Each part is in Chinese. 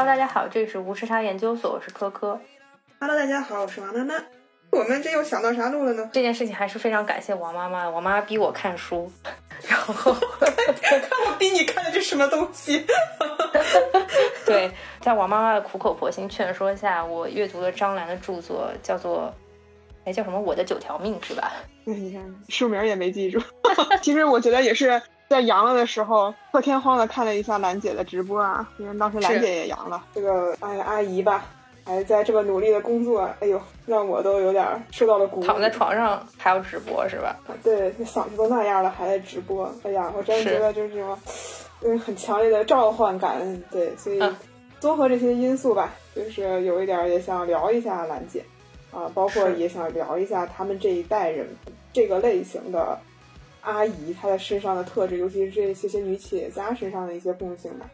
Hello，大家好，这里是无时差研究所，我是科科。Hello，大家好，我是王妈妈。我们这又想到啥路了呢？这件事情还是非常感谢王妈妈，我妈妈逼我看书，然后 看我逼你看的这什么东西？对，在王妈妈的苦口婆心劝说下，我阅读了张兰的著作，叫做哎叫什么《我的九条命》是吧？哎，你看书名也没记住。其实我觉得也是在阳了的时候，破天荒的看了一下兰姐的直播啊，因为当时兰姐也阳了。这个哎呀阿姨吧，还在这么努力的工作，哎呦，让我都有点受到了鼓舞。躺在床上还要直播是吧？对，这嗓子都那样了还在直播，哎呀，我真的觉得就是这种，嗯，很强烈的召唤感。对，所以综合这些因素吧，就是有一点也想聊一下兰姐。啊，包括也想聊一下他们这一代人这个类型的阿姨，她的身上的特质，尤其是这些些女企业家身上的一些共性吧。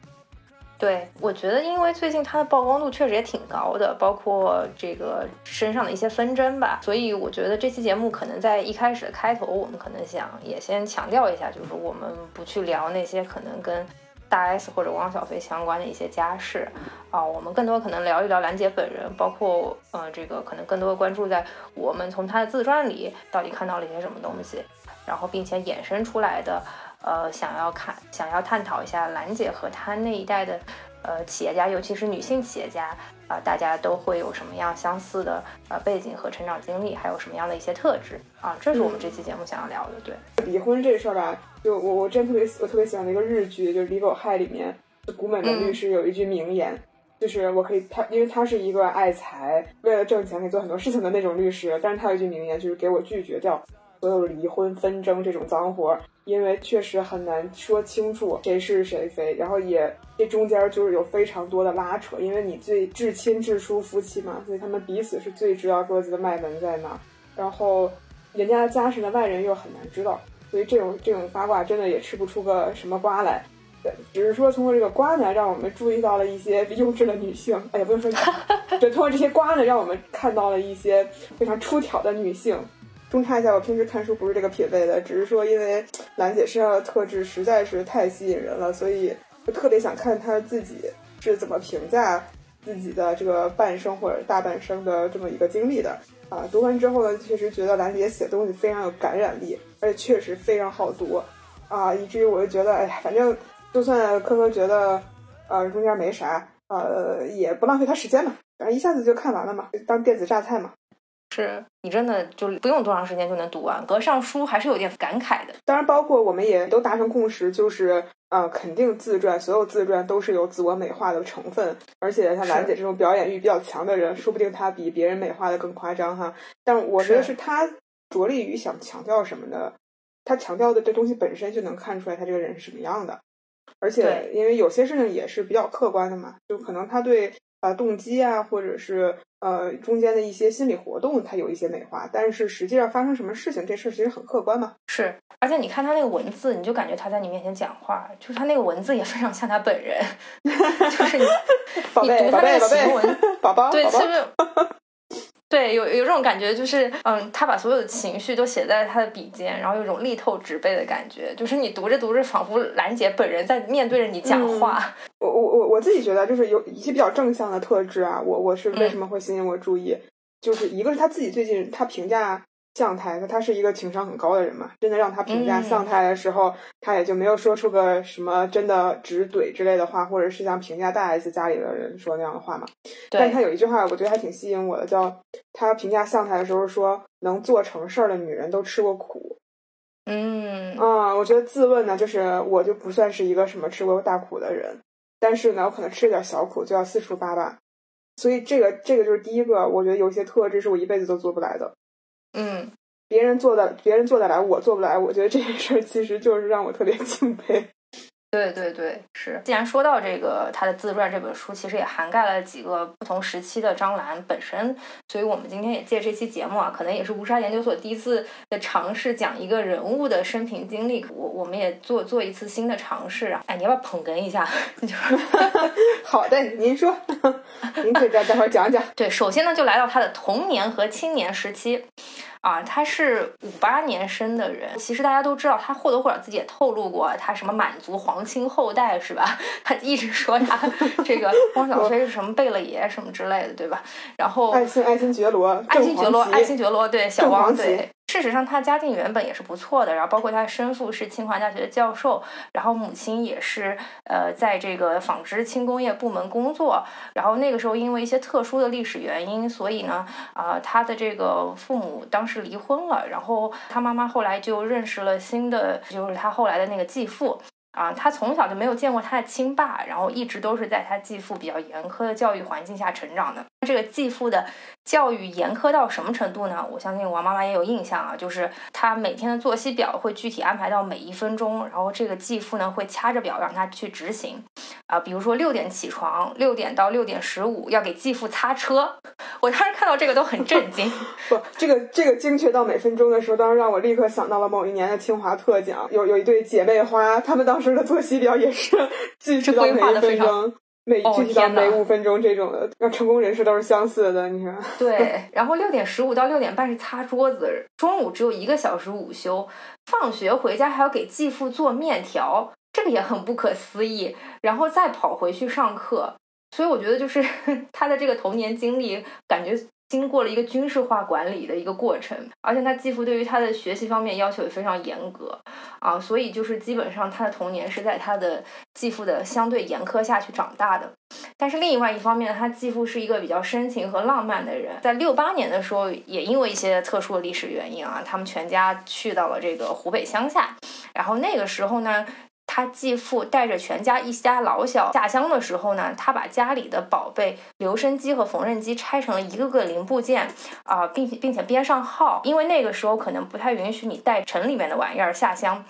对，我觉得因为最近她的曝光度确实也挺高的，包括这个身上的一些纷争吧，所以我觉得这期节目可能在一开始的开头，我们可能想也先强调一下，就是我们不去聊那些可能跟。大 S 或者汪小菲相关的一些家事啊，我们更多可能聊一聊兰姐本人，包括呃这个可能更多关注在我们从她的自传里到底看到了一些什么东西，然后并且衍生出来的呃想要看想要探讨一下兰姐和她那一代的呃企业家，尤其是女性企业家啊、呃，大家都会有什么样相似的呃背景和成长经历，还有什么样的一些特质啊，这是我们这期节目想要聊的。对，离婚这事儿吧。就我我真特别我特别喜欢的一个日剧，就是《李狗害》里面，古美门律师有一句名言，嗯、就是我可以他，因为他是一个爱财，为了挣钱可以做很多事情的那种律师，但是他有一句名言，就是给我拒绝掉所有离婚纷争这种脏活，因为确实很难说清楚谁是谁非，然后也这中间就是有非常多的拉扯，因为你最至亲至疏夫妻嘛，所以他们彼此是最知道各自的脉门在哪，然后人家的家事呢，外人又很难知道。所以这种这种八卦真的也吃不出个什么瓜来，对，只是说通过这个瓜呢，让我们注意到了一些 优质的女性。哎呀，不用说，就通过这些瓜呢，让我们看到了一些非常出挑的女性。中插一下，我平时看书不是这个品味的，只是说因为 兰姐身上的特质实在是太吸引人了，所以就特别想看她自己是怎么评价自己的这个半生或者大半生的这么一个经历的。啊，读完之后呢，确实觉得兰姐写的东西非常有感染力，而且确实非常好读，啊，以至于我就觉得，哎呀，反正就算科科觉得，呃，中间没啥，呃，也不浪费他时间嘛，反正一下子就看完了嘛，当电子榨菜嘛。是你真的就不用多长时间就能读完，隔上书还是有点感慨的。当然，包括我们也都达成共识，就是呃，肯定自传所有自传都是有自我美化的成分，而且像兰姐这种表演欲比较强的人，说不定她比别人美化的更夸张哈。但我觉得是她着力于想强调什么的？她强调的这东西本身就能看出来她这个人是什么样的，而且因为有些事情也是比较客观的嘛，就可能她对呃动机啊，或者是。呃，中间的一些心理活动，它有一些美化，但是实际上发生什么事情，这事其实很客观嘛。是，而且你看他那个文字，你就感觉他在你面前讲话，就是他那个文字也非常像他本人，就是你宝贝，你读他那个行文，宝宝，对，是不是？对，有有这种感觉，就是嗯，他把所有的情绪都写在他的笔尖，然后有一种力透纸背的感觉，就是你读着读着，仿佛兰姐本人在面对着你讲话。嗯、我我我我自己觉得，就是有一些比较正向的特质啊，我我是为什么会吸引我注意，嗯、就是一个是他自己最近他评价向太，他他是一个情商很高的人嘛，真的让他评价向太的时候，嗯、他也就没有说出个什么真的直怼之类的话，或者是像评价大 S 家里的人说那样的话嘛。但他有一句话，我觉得还挺吸引我的，叫他评价向太的时候说，能做成事儿的女人都吃过苦。嗯啊、嗯，我觉得自问呢，就是我就不算是一个什么吃过大苦的人，但是呢，我可能吃点小苦就要四处巴巴，所以这个这个就是第一个，我觉得有些特质是我一辈子都做不来的。嗯，别人做的，别人做得来，我做不来。我觉得这件事儿其实就是让我特别敬佩。对对对，是。既然说到这个他的自传这本书，其实也涵盖了几个不同时期的张兰本身，所以我们今天也借这期节目啊，可能也是无沙研究所第一次的尝试，讲一个人物的生平经历。我我们也做做一次新的尝试啊。哎，你要不要捧哏一下？就是 好的，您说，您可以再待会儿讲讲。对，首先呢，就来到他的童年和青年时期。啊，他是五八年生的人。其实大家都知道，他或多或少自己也透露过，他什么满族皇亲后代是吧？他一直说他这个汪小菲是什么贝勒爷什么之类的，对吧？然后爱新爱新觉罗，爱新觉罗，爱新觉罗，对小王对。事实上，他家境原本也是不错的，然后包括他生父是清华大学的教授，然后母亲也是呃在这个纺织轻工业部门工作，然后那个时候因为一些特殊的历史原因，所以呢，啊他的这个父母当时离婚了，然后他妈妈后来就认识了新的，就是他后来的那个继父。啊，他从小就没有见过他的亲爸，然后一直都是在他继父比较严苛的教育环境下成长的。这个继父的教育严苛到什么程度呢？我相信王妈妈也有印象啊，就是她每天的作息表会具体安排到每一分钟，然后这个继父呢会掐着表让她去执行。啊，比如说六点起床，六点到六点十五要给继父擦车。我当时看到这个都很震惊。不，这个这个精确到每分钟的时候，当时让我立刻想到了某一年的清华特奖，有有一对姐妹花，她们当时的作息表也是 具体到每一分钟，每具体到每五分钟这种的，让成功人士都是相似的。你看？对。然后六点十五到六点半是擦桌子，中午只有一个小时午休，放学回家还要给继父做面条。这个也很不可思议，然后再跑回去上课，所以我觉得就是 他的这个童年经历，感觉经过了一个军事化管理的一个过程，而且他继父对于他的学习方面要求也非常严格啊，所以就是基本上他的童年是在他的继父的相对严苛下去长大的。但是另外一方面，他继父是一个比较深情和浪漫的人，在六八年的时候，也因为一些特殊的历史原因啊，他们全家去到了这个湖北乡下，然后那个时候呢。他继父带着全家一家老小下乡的时候呢，他把家里的宝贝留声机和缝纫机拆成了一个个零部件啊，并且并且编上号，因为那个时候可能不太允许你带城里面的玩意儿下乡，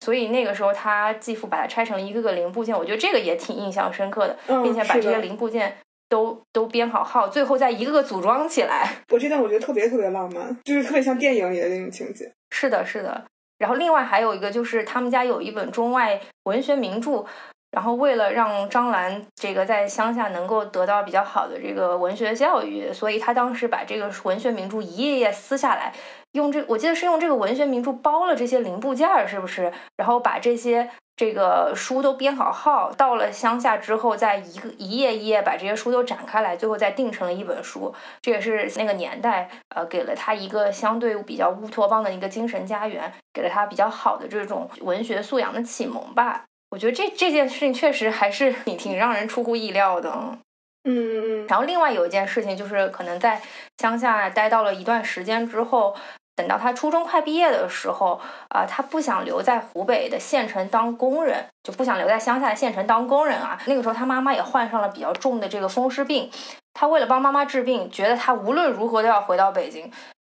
所以那个时候他继父把它拆成了一个个零部件，我觉得这个也挺印象深刻的，并且把这些零部件都都编好号，最后再一个个组装起来。我这段我觉得特别特别浪漫，就是特别像电影里的那种情节。是的，是的。然后另外还有一个就是他们家有一本中外文学名著，然后为了让张兰这个在乡下能够得到比较好的这个文学教育，所以他当时把这个文学名著一页页撕下来，用这我记得是用这个文学名著包了这些零部件儿，是不是？然后把这些。这个书都编好号，到了乡下之后，再一个一页一页把这些书都展开来，最后再定成了一本书。这也是那个年代，呃，给了他一个相对比较乌托邦的一个精神家园，给了他比较好的这种文学素养的启蒙吧。我觉得这这件事情确实还是挺挺让人出乎意料的。嗯嗯嗯。然后另外有一件事情就是，可能在乡下待到了一段时间之后。等到他初中快毕业的时候，啊，他不想留在湖北的县城当工人，就不想留在乡下的县城当工人啊。那个时候他妈妈也患上了比较重的这个风湿病，他为了帮妈妈治病，觉得他无论如何都要回到北京，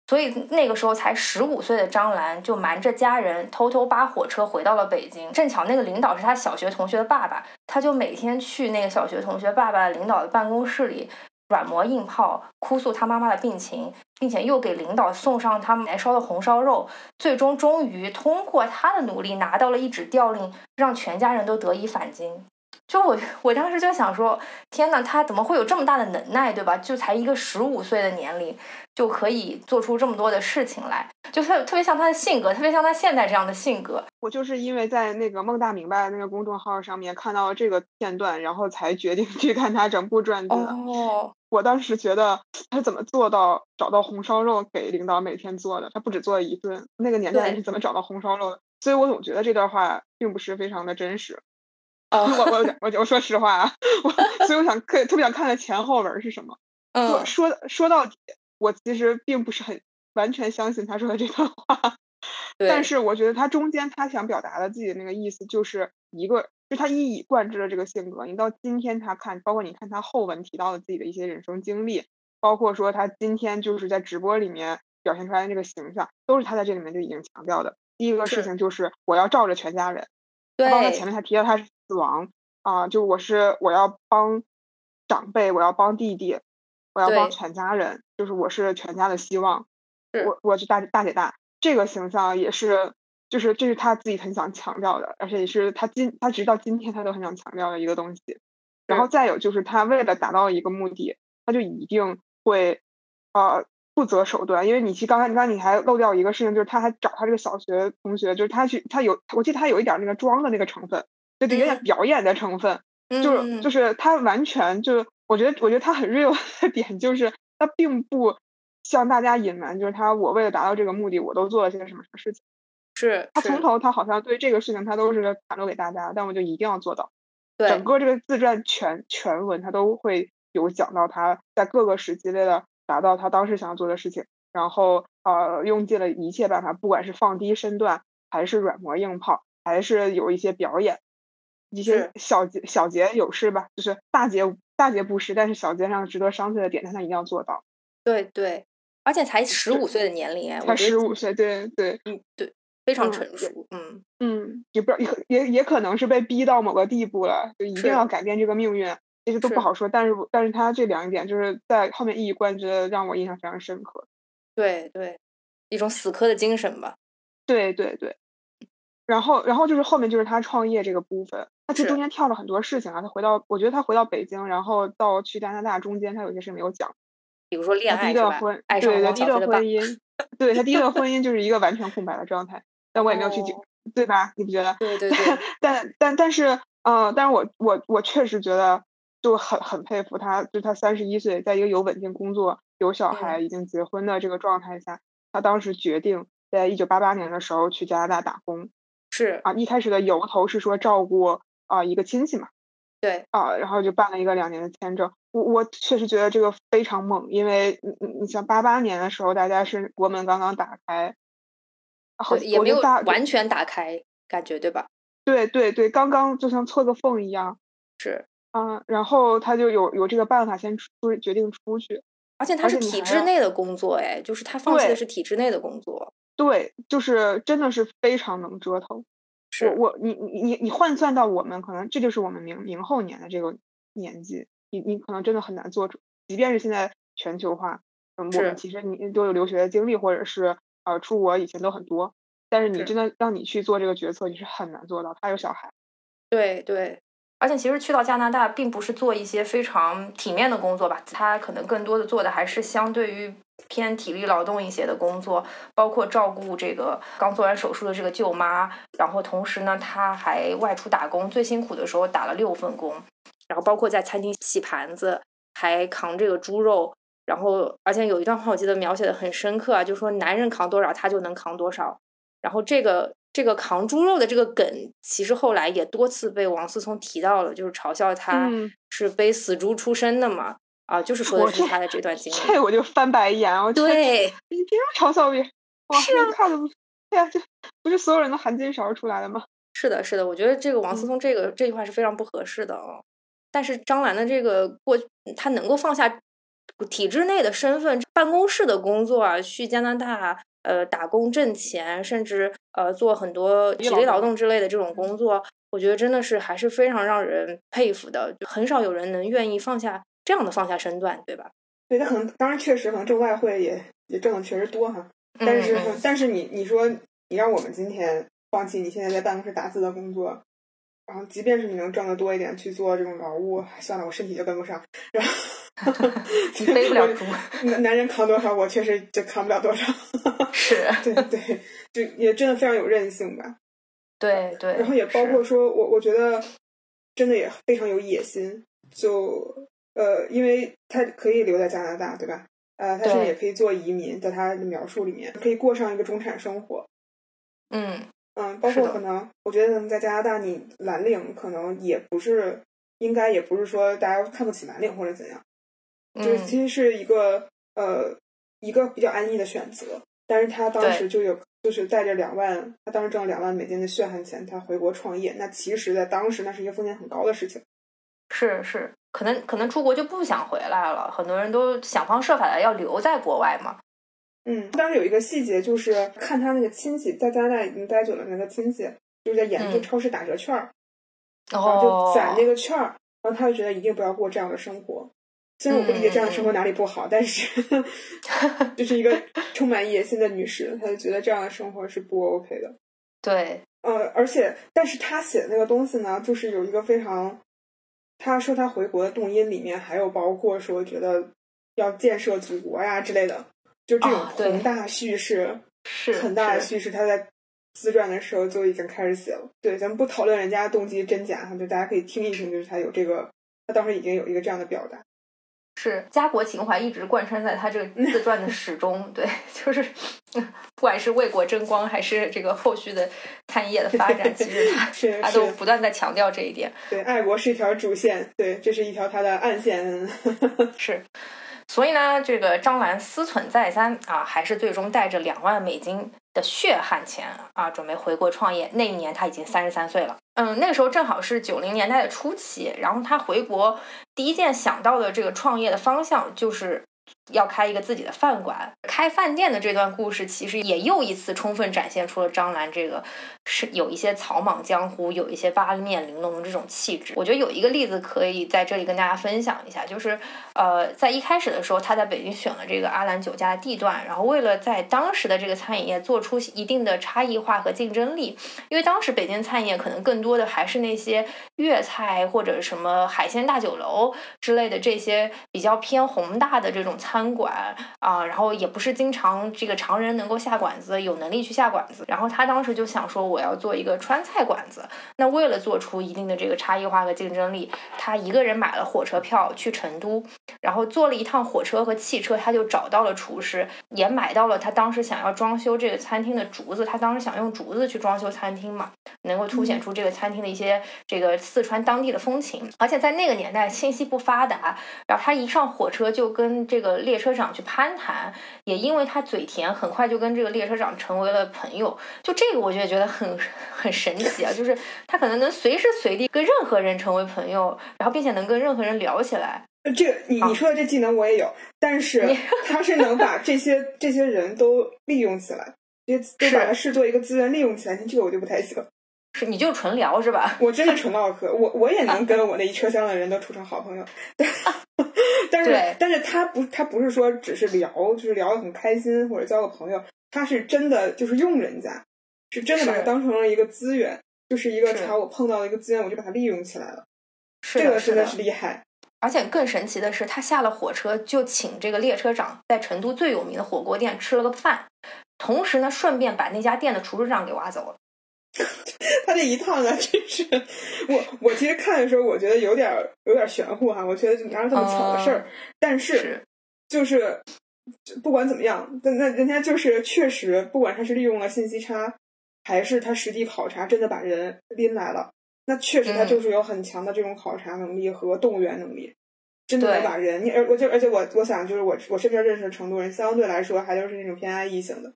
所以那个时候才十五岁的张兰就瞒着家人偷偷扒火车回到了北京。正巧那个领导是他小学同学的爸爸，他就每天去那个小学同学爸爸领导的办公室里。软磨硬泡，哭诉他妈妈的病情，并且又给领导送上他们烧的红烧肉，最终终于通过他的努力拿到了一纸调令，让全家人都得以返京。就我，我当时就想说，天呐，他怎么会有这么大的能耐，对吧？就才一个十五岁的年龄，就可以做出这么多的事情来，就特特别像他的性格，特别像他现在这样的性格。我就是因为在那个孟大明白那个公众号上面看到了这个片段，然后才决定去看他整部传记。哦，我当时觉得他是怎么做到找到红烧肉给领导每天做的？他不止做了一顿，那个年代是怎么找到红烧肉的？所以我总觉得这段话并不是非常的真实。啊我我 我我说实话啊，我所以我想特特别想看看前后文是什么。说说说到底，我其实并不是很完全相信他说的这段话。但是我觉得他中间他想表达的自己的那个意思，就是一个，就他一以贯之的这个性格。你到今天他看，包括你看他后文提到的自己的一些人生经历，包括说他今天就是在直播里面表现出来的这个形象，都是他在这里面就已经强调的。第一个事情就是我要罩着全家人。对。刚才前面他提到他是。死亡啊！就我是我要帮长辈，我要帮弟弟，我要帮全家人，就是我是全家的希望。我我是大大姐大，这个形象也是，就是这是他自己很想强调的，而且也是他今他直到今天他都很想强调的一个东西。然后再有就是他为了达到一个目的，他就一定会呃不择手段，因为你其实刚才刚才你还漏掉一个事情，就是他还找他这个小学同学，就是他去他有，我记得他有一点那个装的那个成分，就有点表演的成分，就是就是他完全就我觉得我觉得他很 real 的点就是他并不向大家隐瞒，就是他我为了达到这个目的，我都做了些什么什么事情。是他从头他好像对这个事情他都是袒露给大家，但我就一定要做到。对，整个这个自传全全文他都会有讲到他在各个时期为了达到他当时想要做的事情，然后呃用尽了一切办法，不管是放低身段，还是软磨硬泡，还是有一些表演，一些小节小节有失吧，就是大节大节不失，但是小节上值得商榷的点，但他一定要做到。对对，而且才十五岁的年龄哎，才十五岁，对对嗯对。非常成熟，嗯嗯，也不知道也也也可能是被逼到某个地步了，就一定要改变这个命运，其实都不好说。但是但是他这两点就是在后面一以贯之的让我印象非常深刻。对对，一种死磕的精神吧。对对对，然后然后就是后面就是他创业这个部分，他其实中间跳了很多事情啊。他回到，我觉得他回到北京，然后到去加拿大中间，他有些事没有讲，比如说恋爱是吧？对 对，第一段婚姻，对他第一段婚姻就是一个完全空白的状态。但我也没有去警，对吧？你不觉得？对对对。但但但是，嗯，但是我我我确实觉得就很很佩服他，就他三十一岁，在一个有稳定工作、有小孩、已经结婚的这个状态下，他当时决定在一九八八年的时候去加拿大打工。是啊，一开始的由头是说照顾啊一个亲戚嘛。对。啊，然后就办了一个两年的签证。我我确实觉得这个非常猛，因为你你你像八八年的时候，大家是国门刚刚打开。也没有完全打开，感觉对吧？对对对，刚刚就像错个缝一样。是啊，然后他就有有这个办法，先出决定出去。而且他是体制内的工作，哎，就是他放弃的是体制内的工作。对，就是真的是非常能折腾。是我你你你你换算到我们，可能这就是我们明明后年的这个年纪，你你可能真的很难做主。即便是现在全球化，嗯，我们其实你都有留学的经历，或者是。呃，出国以前都很多，但是你真的让你去做这个决策，你是很难做到。他有小孩，对对，而且其实去到加拿大，并不是做一些非常体面的工作吧，他可能更多的做的还是相对于偏体力劳动一些的工作，包括照顾这个刚做完手术的这个舅妈，然后同时呢，他还外出打工，最辛苦的时候打了六份工，然后包括在餐厅洗盘子，还扛这个猪肉。然后，而且有一段话我记得描写的很深刻啊，就是说男人扛多少，他就能扛多少。然后这个这个扛猪肉的这个梗，其实后来也多次被王思聪提到了，就是嘲笑他是背死猪出身的嘛。啊，就是说的是他的这段经历。这我就翻白眼，我对，你凭什么嘲笑别人？哇，你看的不？对呀，这不是所有人都含金勺出来的吗？是的，是的，我觉得这个王思聪这个这句话是非常不合适的啊。但是张兰的这个过，他能够放下。体制内的身份，办公室的工作啊，去加拿大呃打工挣钱，甚至呃做很多体力劳动之类的这种工作，我觉得真的是还是非常让人佩服的。很少有人能愿意放下这样的放下身段，对吧？对他可能当然确实可能挣外汇也也挣的确实多哈，但是但是你你说你让我们今天放弃你现在在办公室打字的工作，然后即便是你能赚的多一点去做这种劳务，算了，我身体就跟不上，然后。背不了猪，男人扛多少，我确实就扛不了多少。是，对对，就也真的非常有韧性吧。对对。然后也包括说，我我觉得真的也非常有野心。就呃，因为他可以留在加拿大，对吧？呃，他甚至也可以做移民，在他的描述里面，可以过上一个中产生活。嗯嗯，包括可能，我觉得能在加拿大，你蓝领可能也不是，应该也不是说大家看不起蓝领或者怎样。就是其实是一个呃一个比较安逸的选择，但是他当时就有就是带着两万，他当时挣了两万美金的血汗钱，他回国创业。那其实，在当时那是一个风险很高的事情。是是，可能可能出国就不想回来了，很多人都想方设法的要留在国外嘛。嗯，当时有一个细节就是看他那个亲戚在加拿大已经待久了，那个亲戚就是在研究超市打折券儿，然后就攒那个券儿，然后他就觉得一定不要过这样的生活。虽然我不理解这样的生活哪里不好，但是 就是一个充满野心的女士，她就觉得这样的生活是不 OK 的。对，呃，而且，但是她写的那个东西呢，就是有一个非常，她说她回国的动因里面还有包括说觉得要建设祖国呀之类的，就这种宏大叙事，是很大的叙事，他在自传的时候就已经开始写了。对，咱们不讨论人家动机真假哈，就大家可以听一听，就是他有这个，他当时已经有一个这样的表达。是家国情怀一直贯穿在他这个自传的始终，对，就是不管是为国争光，还是这个后续的餐业的发展，其实他 他都不断在强调这一点。对，爱国是一条主线，对，这是一条他的暗线。是，所以呢，这个张兰思忖再三啊，还是最终带着两万美金。的血汗钱啊，准备回国创业。那一年他已经三十三岁了，嗯，那个时候正好是九零年代的初期。然后他回国第一件想到的这个创业的方向就是。要开一个自己的饭馆，开饭店的这段故事，其实也又一次充分展现出了张兰这个是有一些草莽江湖，有一些八面玲珑的这种气质。我觉得有一个例子可以在这里跟大家分享一下，就是呃，在一开始的时候，他在北京选了这个阿兰酒家的地段，然后为了在当时的这个餐饮业做出一定的差异化和竞争力，因为当时北京餐饮业可能更多的还是那些粤菜或者什么海鲜大酒楼之类的这些比较偏宏大的这种。餐馆啊，然后也不是经常这个常人能够下馆子，有能力去下馆子。然后他当时就想说，我要做一个川菜馆子。那为了做出一定的这个差异化和竞争力，他一个人买了火车票去成都，然后坐了一趟火车和汽车，他就找到了厨师，也买到了他当时想要装修这个餐厅的竹子。他当时想用竹子去装修餐厅嘛，能够凸显出这个餐厅的一些这个四川当地的风情。而且在那个年代信息不发达，然后他一上火车就跟这个。列车长去攀谈，也因为他嘴甜，很快就跟这个列车长成为了朋友。就这个，我觉得觉得很 很神奇啊！就是他可能能随时随地跟任何人成为朋友，然后并且能跟任何人聊起来。这个你你说的这技能我也有，但是他是能把这些这些人都利用起来，都都把它视作一个资源利用起来。这个我就不太行。是你就纯聊是吧？我真的纯唠嗑，我我也能跟我那一车厢的人都处成好朋友。但是但是他不他不是说只是聊，就是聊得很开心或者交个朋友，他是真的就是用人家，是真的把它当成了一个资源，就是一个查我碰到了一个资源，我就把它利用起来了。这个真的是厉害。而且更神奇的是，他下了火车就请这个列车长在成都最有名的火锅店吃了个饭，同时呢顺便把那家店的厨师长给挖走了。他这一趟啊，真是我我其实看的时候，我觉得有点有点玄乎哈。我觉得哪有这么巧的事儿？但是就是不管怎么样，那那人家就是确实，不管他是利用了信息差，还是他实地考察，真的把人拎来了，那确实他就是有很强的这种考察能力和动员能力，真的能把人。你而我就而且我我想就是我我身边认识的成都人，相对来说还都是那种偏安逸型的。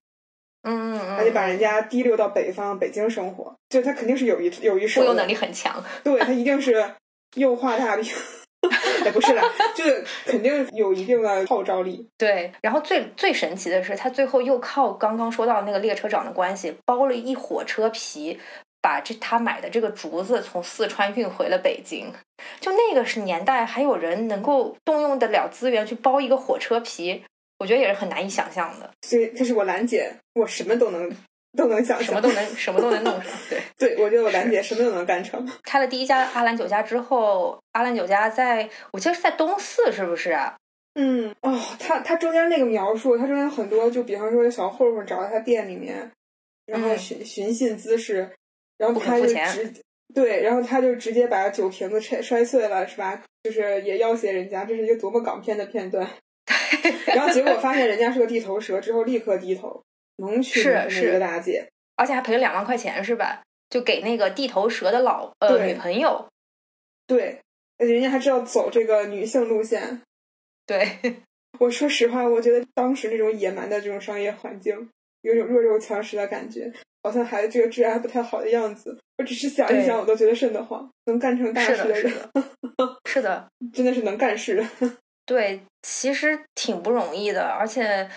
嗯嗯，还得把人家滴溜到北方北京生活，就他肯定是有一有一手，忽悠能力很强。对他一定是又画大饼，也 不是啦，就肯定有一定的号召力。对，然后最最神奇的是，他最后又靠刚刚说到那个列车长的关系，包了一火车皮，把这他买的这个竹子从四川运回了北京。就那个是年代，还有人能够动用得了资源去包一个火车皮。我觉得也是很难以想象的，所以这是我兰姐，我什么都能都能想，什么都能什么都能弄上。对 对，我觉得我兰姐什么都能干成。开了第一家阿兰酒家之后，阿兰酒家在我记得是在东四，是不是啊？嗯，哦，他他中间那个描述，他中间很多，就比方说小混混找到他店里面，然后寻寻衅滋事，然后他就直对，然后他就直接把酒瓶子摔摔碎了，是吧？就是也要挟人家，这是一个多么港片的片段。然后结果发现人家是个地头蛇，之后立刻低头，能娶那个大姐，而且还赔了两万块钱，是吧？就给那个地头蛇的老呃女朋友。对，人家还知道走这个女性路线。对，我说实话，我觉得当时那种野蛮的这种商业环境，有种弱肉强食的感觉，好像还这个治安不太好的样子。我只是想一想，我都觉得瘆得慌。能干成大事的人，是的，真的是能干事。对，其实挺不容易的，而且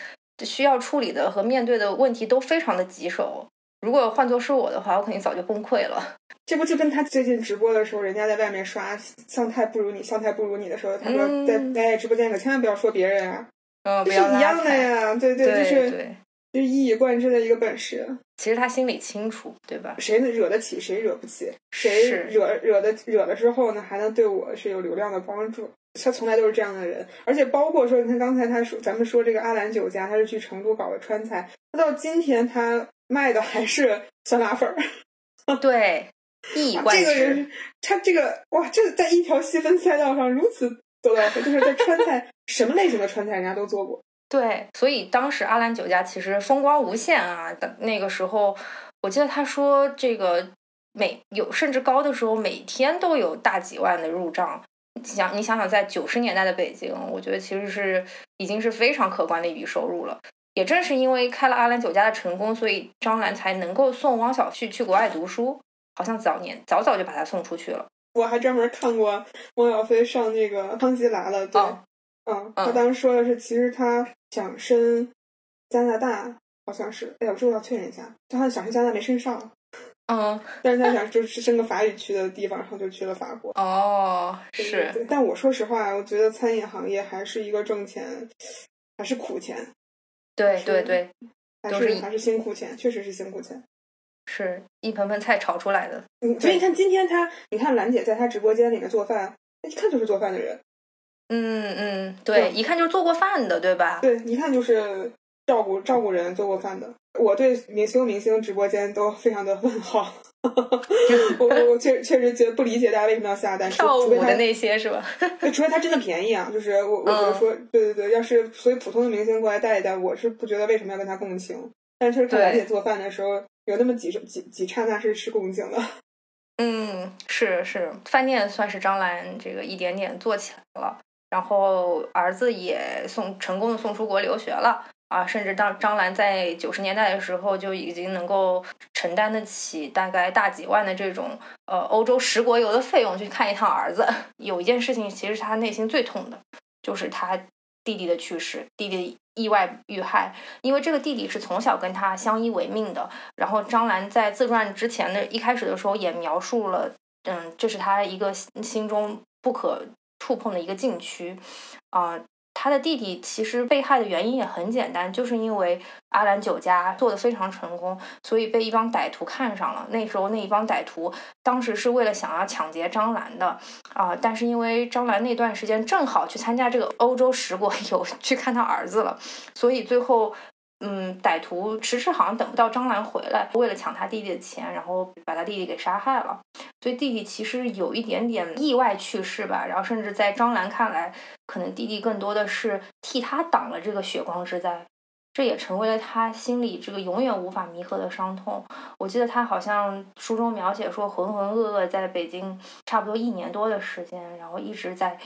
需要处理的和面对的问题都非常的棘手。如果换做是我的话，我肯定早就崩溃了。这不就跟他最近直播的时候，人家在外面刷相太不如你，相太不如你的时候，他说在在直播间可千万不要说别人啊，嗯，是一样的呀。对对，就是就是一以贯之的一个本事。其实他心里清楚，对吧？谁惹得起，谁惹不起，谁惹惹的惹了之后呢，还能对我是有流量的帮助。他从来都是这样的人，而且包括说，你看刚才他说，咱们说这个阿兰酒家，他是去成都搞的川菜，他到今天他卖的还是酸辣粉儿。对，一以贯这个之。人，他这个哇，这在一条细分赛道上如此走到，就是在川菜什么类型的川菜人家都做过。对，所以当时阿兰酒家其实风光无限啊。的那个时候，我记得他说这个每有甚至高的时候，每天都有大几万的入账。想你想想，在九十年代的北京，我觉得其实是已经是非常可观的一笔收入了。也正是因为开了阿兰酒家的成功，所以张兰才能够送汪小旭去国外读书。好像早年早早就把他送出去了。我还专门看过汪小菲上那个《康熙来了》，对，哦嗯，他当时说的是，其实他想申加拿大，好像是，哎呀，我这个要确认一下，他想申加拿大没申上，嗯，但是他想就是申个法语区的地方，然后就去了法国。哦，是，但我说实话，我觉得餐饮行业还是一个挣钱，还是苦钱，对对对，还是是还是辛苦钱，确实是辛苦钱。是一盆盆菜炒出来的。嗯，所以你看今天他，你看兰姐在她直播间里面做饭，一看就是做饭的人，嗯嗯，对，对一看就是做过饭的，对吧？对，一看就是照顾照顾人、做过饭的。我对明星明星直播间都非常的问号，我我我确确实觉得不理解大家为什么要下单，除跳舞的那些是吧？除非他真的便宜啊，就是我我觉嗯得说，对对对，要是所以普通的明星过来带一带，我是不觉得为什么要跟他共情。但是看兰姐做饭的时候，有那么几几几刹那是是共情的。嗯，是是，饭店算是张兰这个一点点做起来了，然后儿子也送成功的送出国留学了啊，甚至当张兰在九十年代的时候就已经能够承担得起大概大几万的这种呃欧洲十国游的费用去看一趟儿子。有一件事情其实是他内心最痛的，就是他弟弟的去世，弟弟意外遇害，因为这个弟弟是从小跟他相依为命的。然后张兰在自传之前的一开始的时候也描述了，嗯，这是他一个心心中不可触碰的一个禁区，啊、他的弟弟其实被害的原因也很简单，就是因为阿兰酒家做的非常成功，所以被一帮歹徒看上了。那时候那一帮歹徒当时是为了想要抢劫张兰的，啊、但是因为张兰那段时间正好去参加这个欧洲十国游，去看他儿子了，所以最后。嗯，歹徒迟迟好像等不到张兰回来，为了抢他弟弟的钱，然后把他弟弟给杀害了。所以弟弟其实有一点点意外去世吧，然后甚至在张兰看来，可能弟弟更多的是替他挡了这个血光之灾，这也成为了他心里这个永远无法弥合的伤痛。我记得他好像书中描写说，浑浑噩噩在北京差不多一年多的时间，然后一直在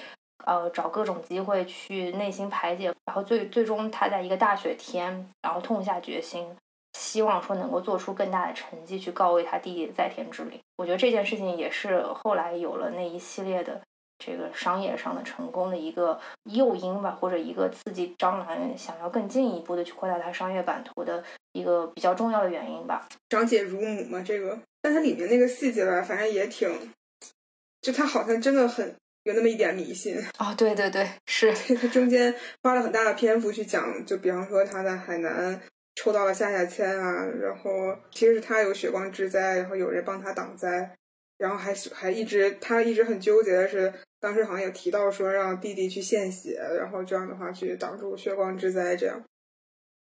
呃找各种机会去内心排解，然后最最终他在一个大雪天，然后痛下决心，希望说能够做出更大的成绩去告慰他弟弟在天之灵。我觉得这件事情也是后来有了那一系列的这个商业上的成功的一个诱因吧，或者一个刺激张兰想要更进一步的去扩大他商业版图的一个比较重要的原因吧。长姐如母嘛，这个，但它里面那个细节吧，反正也挺，就他好像真的很有那么一点迷信。哦，对对对，是，他中间花了很大的篇幅去讲，就比方说他在海南抽到了下下签啊，然后其实是他有血光之灾，然后有人帮他挡灾，然后还还一直他一直很纠结的是，当时好像有提到说让弟弟去献血，然后这样的话去挡住血光之灾，这样。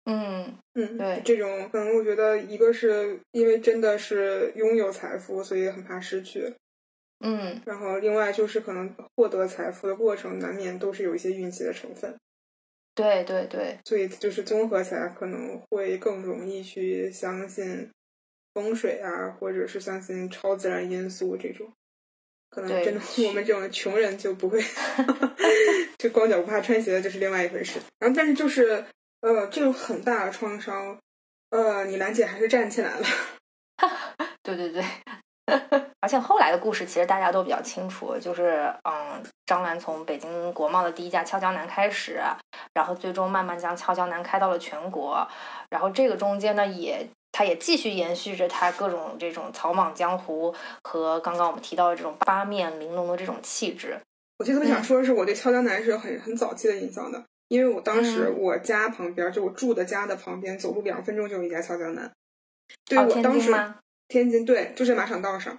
嗯，嗯，对这种可能我觉得一个是因为真的是拥有财富，所以很怕失去，嗯，然后另外就是可能获得财富的过程难免都是有一些运气的成分。对对对，所以就是综合起来可能会更容易去相信风水啊，或者是相信超自然因素这种。可能真的 我们这种穷人就不会，就光脚不怕穿鞋的，就是另外一回事。然后，但是就是呃，这种很大的创伤，呃，你兰姐还是站起来了。对 对对，而且后来的故事其实大家都比较清楚，就是嗯，张兰从北京国贸的第一家俏江南开始，然后最终慢慢将俏江南开到了全国，然后这个中间呢也。他也继续延续着他各种这种草莽江湖和刚刚我们提到的这种八面玲珑的这种气质。我其实特别想说的是，我对俏江南是有很很早期的印象的，因为我当时嗯我家旁边，就我住的家的旁边，走路两分钟就有一家俏江南。对哦，我当时？天津对，就是马场道上，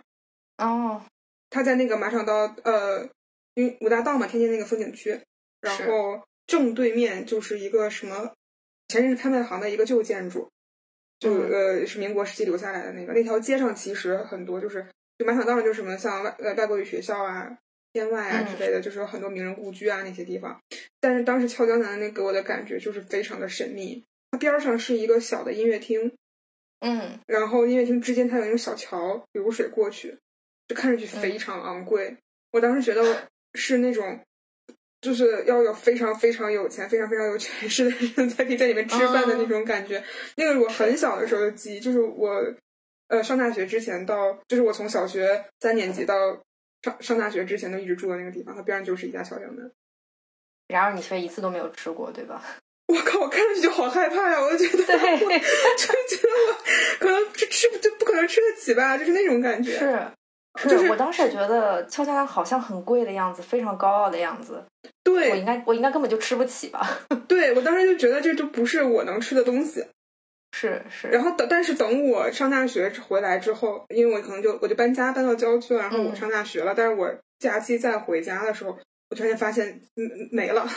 哦，他在那个马场道呃因为五大道嘛，天津那个风景区，然后正对面就是一个什么前任拍卖行的一个旧建筑，就呃是民国时期留下来的那个。那条街上其实很多就是就马场道上就是什么像外呃外国语学校啊、天外啊之类的，就是有很多名人故居啊那些地方。但是当时俏江南那给我的感觉就是非常的神秘，它边上是一个小的音乐厅。嗯，然后音乐厅之间它有那种小桥，流水过去，就看上去非常昂贵。我当时觉得是那种，就是要有非常非常有钱、非常非常有权势的人才可以在里面吃饭的那种感觉。那个是我很小的时候的记忆，就是我呃上大学之前到，就是我从小学三年级到上上大学之前都一直住的那个地方，它边上就是一家小江南。然而你却一次都没有吃过，对吧？我靠！我看上去就好害怕呀！我就觉得，我 就觉得我可能吃吃就不可能吃得起吧，就是那种感觉。是，是我当时也觉得俏江南好像很贵的样子，非常高傲的样子。对，我应该我应该根本就吃不起吧？对，我当时就觉得这就不是我能吃的东西。是是。然后等，但是等我上大学回来之后，因为我可能就我就搬家搬到郊区了，然后我上大学了。但是我假期再回家的时候，我突然间发现，嗯，没了。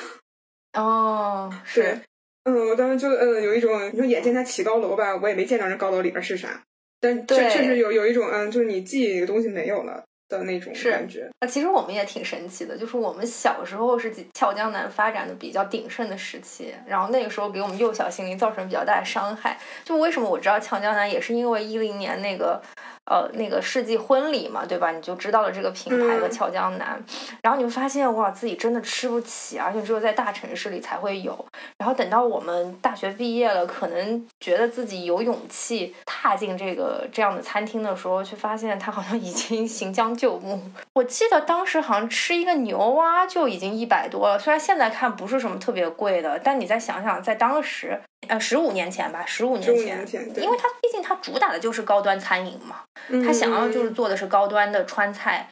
哦，是，嗯，我当时就嗯有一种，你说眼见他起高楼吧，我也没见着人高楼里边是啥，但确确实有有一种嗯，就是你记忆的东西没有了的那种感觉。啊，其实我们也挺神奇的，就是我们小时候是俏江南发展的比较鼎盛的时期，然后那个时候给我们幼小心灵造成比较大的伤害。就为什么我知道俏江南，也是因为一零年那个。呃，那个世纪婚礼嘛，对吧？你就知道了这个品牌和俏江南，然后你会发现哇，自己真的吃不起，而且只有在大城市里才会有。然后等到我们大学毕业了，可能觉得自己有勇气踏进这个这样的餐厅的时候，却发现它好像已经行将就木。我记得当时好像吃一个牛蛙就已经一百多了，虽然现在看不是什么特别贵的，但你再想想，在当时。呃，十五年前吧，十五年前，因为它毕竟它主打的就是高端餐饮嘛，它想要就是做的是高端的川菜，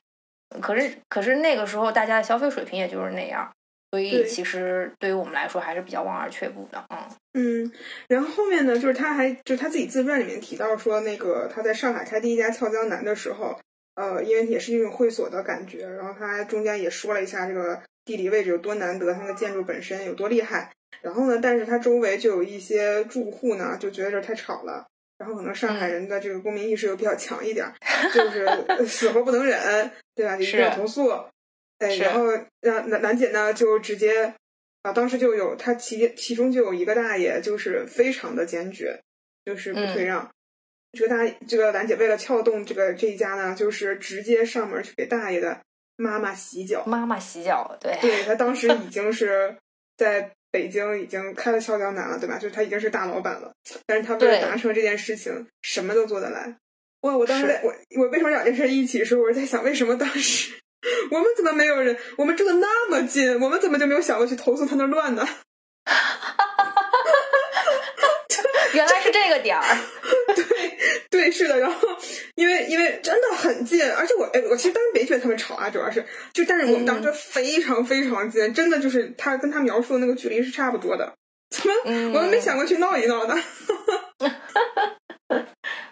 可是可是那个时候大家的消费水平也就是那样，所以其实对于我们来说还是比较望而却步的，嗯嗯。然后后面呢，就是他还就他自己自传里面提到说，那个他在上海开第一家俏江南的时候，呃，因为也是一种会所的感觉，然后他中间也说了一下这个地理位置有多难得，它的建筑本身有多厉害。然后呢？但是它周围就有一些住户呢，就觉得这太吵了。然后可能上海人的这个公民意识又比较强一点，就是 死活不能忍，对吧？一定要投诉。哎，然后让兰兰姐呢就直接啊，当时就有他其其中就有一个大爷，就是非常的坚决，就是不退让。这个大这个兰姐为了撬动这个这一家呢，就是直接上门去给大爷的妈妈洗脚。妈妈洗脚，对。对他当时已经是在。北京已经开了俏江南了，对吧？就是他已经是大老板了，但是他为了达成这件事情，什么都做得来。哇！我当时在我我为什么两件事一起说？我是在想，为什么当时我们怎么没有人？我们住的那么近，我们怎么就没有想过去投诉他那乱呢？原来是这个点儿，对 对是的。然后因为因为真的很近，而且我哎，我其实当时没觉得他们吵啊，主要是就但是我们当时非常非常近，真的就是他跟他描述的那个距离是差不多的。怎么我都没想过去闹一闹呢？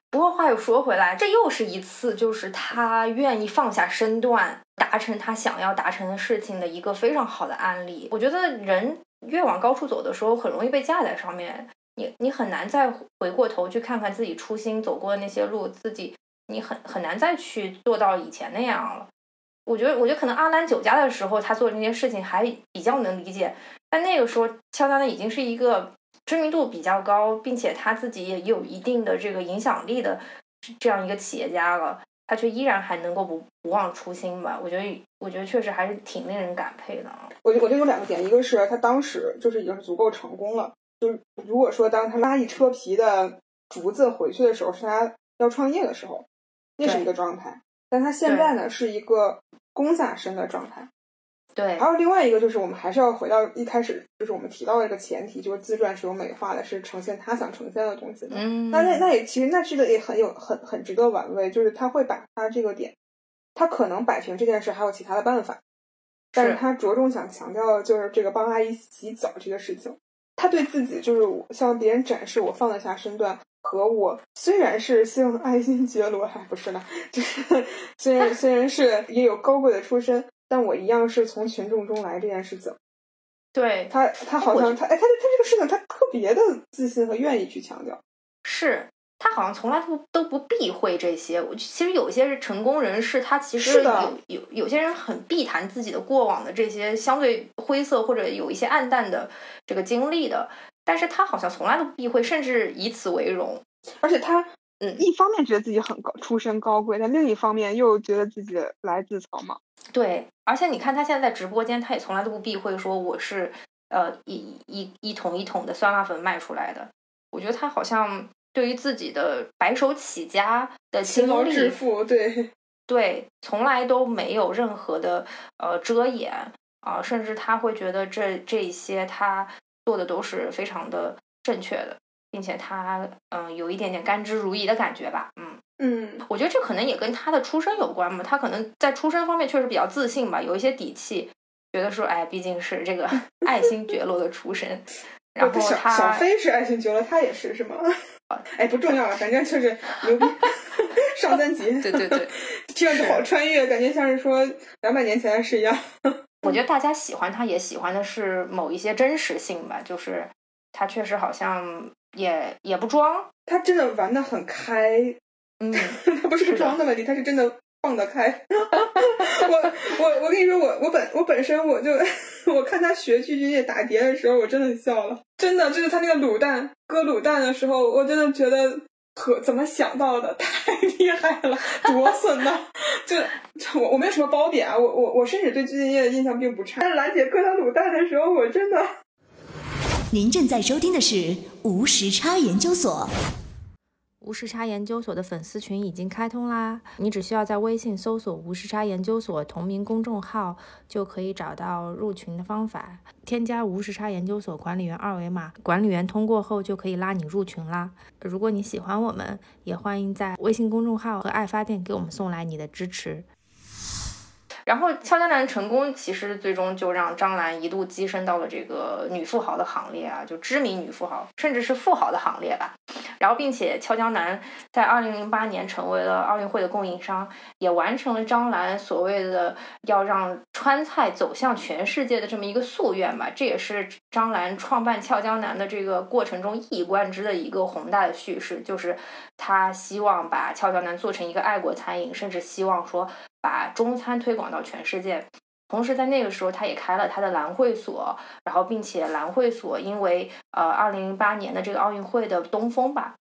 不过话又说回来，这又是一次就是他愿意放下身段达成他想要达成的事情的一个非常好的案例。我觉得人越往高处走的时候，很容易被架在上面。你你很难再回过头去看看自己初心走过的那些路，自己你很很难再去做到以前那样了。我觉得，我觉得可能阿兰酒家的时候，他做的那些事情还比较能理解，但那个时候乔丹呢已经是一个知名度比较高，并且他自己也有一定的这个影响力的这样一个企业家了，他却依然还能够不不忘初心吧？我觉得，我觉得确实还是挺令人感佩的啊。我我觉得有两个点，一个是他当时就是已经足够成功了。就如果说当他拉一车皮的竹子回去的时候，是他要创业的时候，那是一个状态。但他现在呢，是一个攻下身的状态。对。还有另外一个，就是我们还是要回到一开始，就是我们提到的一个前提，就是自传是有美化的，是呈现他想呈现的东西的。嗯。那那那也其实那这个也很有很很值得玩味，就是他会把他这个点，他可能摆平这件事还有其他的办法，但是他着重想强调就是这个帮阿姨洗澡这个事情。他对自己就是向别人展示我放得下身段，和我虽然是姓爱新觉罗，还 不是呢，就是 虽然虽然是也有高贵的出身，但我一样是从群众中来这件事情。对他，他好像他哎，他他这个事情他特别的自信和愿意去强调。是他好像从来不都不避讳这些。我其实有些是成功人士，他其实有有有些人很避谈自己的过往的这些相对灰色或者有一些暗淡的这个经历的，但是他好像从来都不避讳，甚至以此为荣。而且他嗯，一方面觉得自己很高出身高贵，但另一方面又觉得自己来自草莽。对，而且你看他现在在直播间，他也从来都不避讳说我是呃一一一桶一桶的酸辣粉卖出来的。我觉得他好像对于自己的白手起家的勤劳，致富，对 对，从来都没有任何的呃遮掩啊，甚至他会觉得这这些他做的都是非常的正确的，并且他嗯有一点点甘之如饴的感觉吧，嗯。嗯，我觉得这可能也跟他的出身有关嘛。他可能在出身方面确实比较自信吧，有一些底气，觉得说，哎，毕竟是这个 爱新觉罗的出身。然后他小飞是爱新觉罗，他也是是吗？哎，不重要了，反正就是牛逼，上三级。对对对，听着好穿越，感觉像是说两百年前的事一样。我觉得大家喜欢他，也喜欢的是某一些真实性吧，就是他确实好像也也不装，他真的玩的很开。嗯，他不是个装的问题，他是真的放得开。我我我跟你说，我我本我本身我就 我看他学巨巨打碟的时候，我真的笑了。真的，就是他那个卤蛋割卤蛋的时候，我真的觉得和怎么想到的 太厉害了，多损呐！就我我没有什么褒贬啊，我我我甚至对鞠婧祎的印象并不差。但是兰姐割他卤蛋的时候，我真的。您正在收听的是无时差研究所。无时差研究所的粉丝群已经开通啦！你只需要在微信搜索“无时差研究所”同名公众号，就可以找到入群的方法。添加无时差研究所管理员二维码，管理员通过后就可以拉你入群啦。如果你喜欢我们，也欢迎在微信公众号和爱发电给我们送来你的支持。然后，俏江南成功，其实最终就让张兰一度跻身到了这个女富豪的行列啊，就知名女富豪，甚至是富豪的行列吧。然后，并且俏江南在二零零八年成为了奥运会的供应商，也完成了张兰所谓的要让川菜走向全世界的这么一个夙愿吧。这也是张兰创办俏江南的这个过程中一以贯之的一个宏大的叙事，就是他希望把俏江南做成一个爱国餐饮，甚至希望说。把中餐推广到全世界，同时在那个时候，他也开了他的蓝会所，然后并且蓝会所因为呃二零零八年的这个奥运会的东风吧，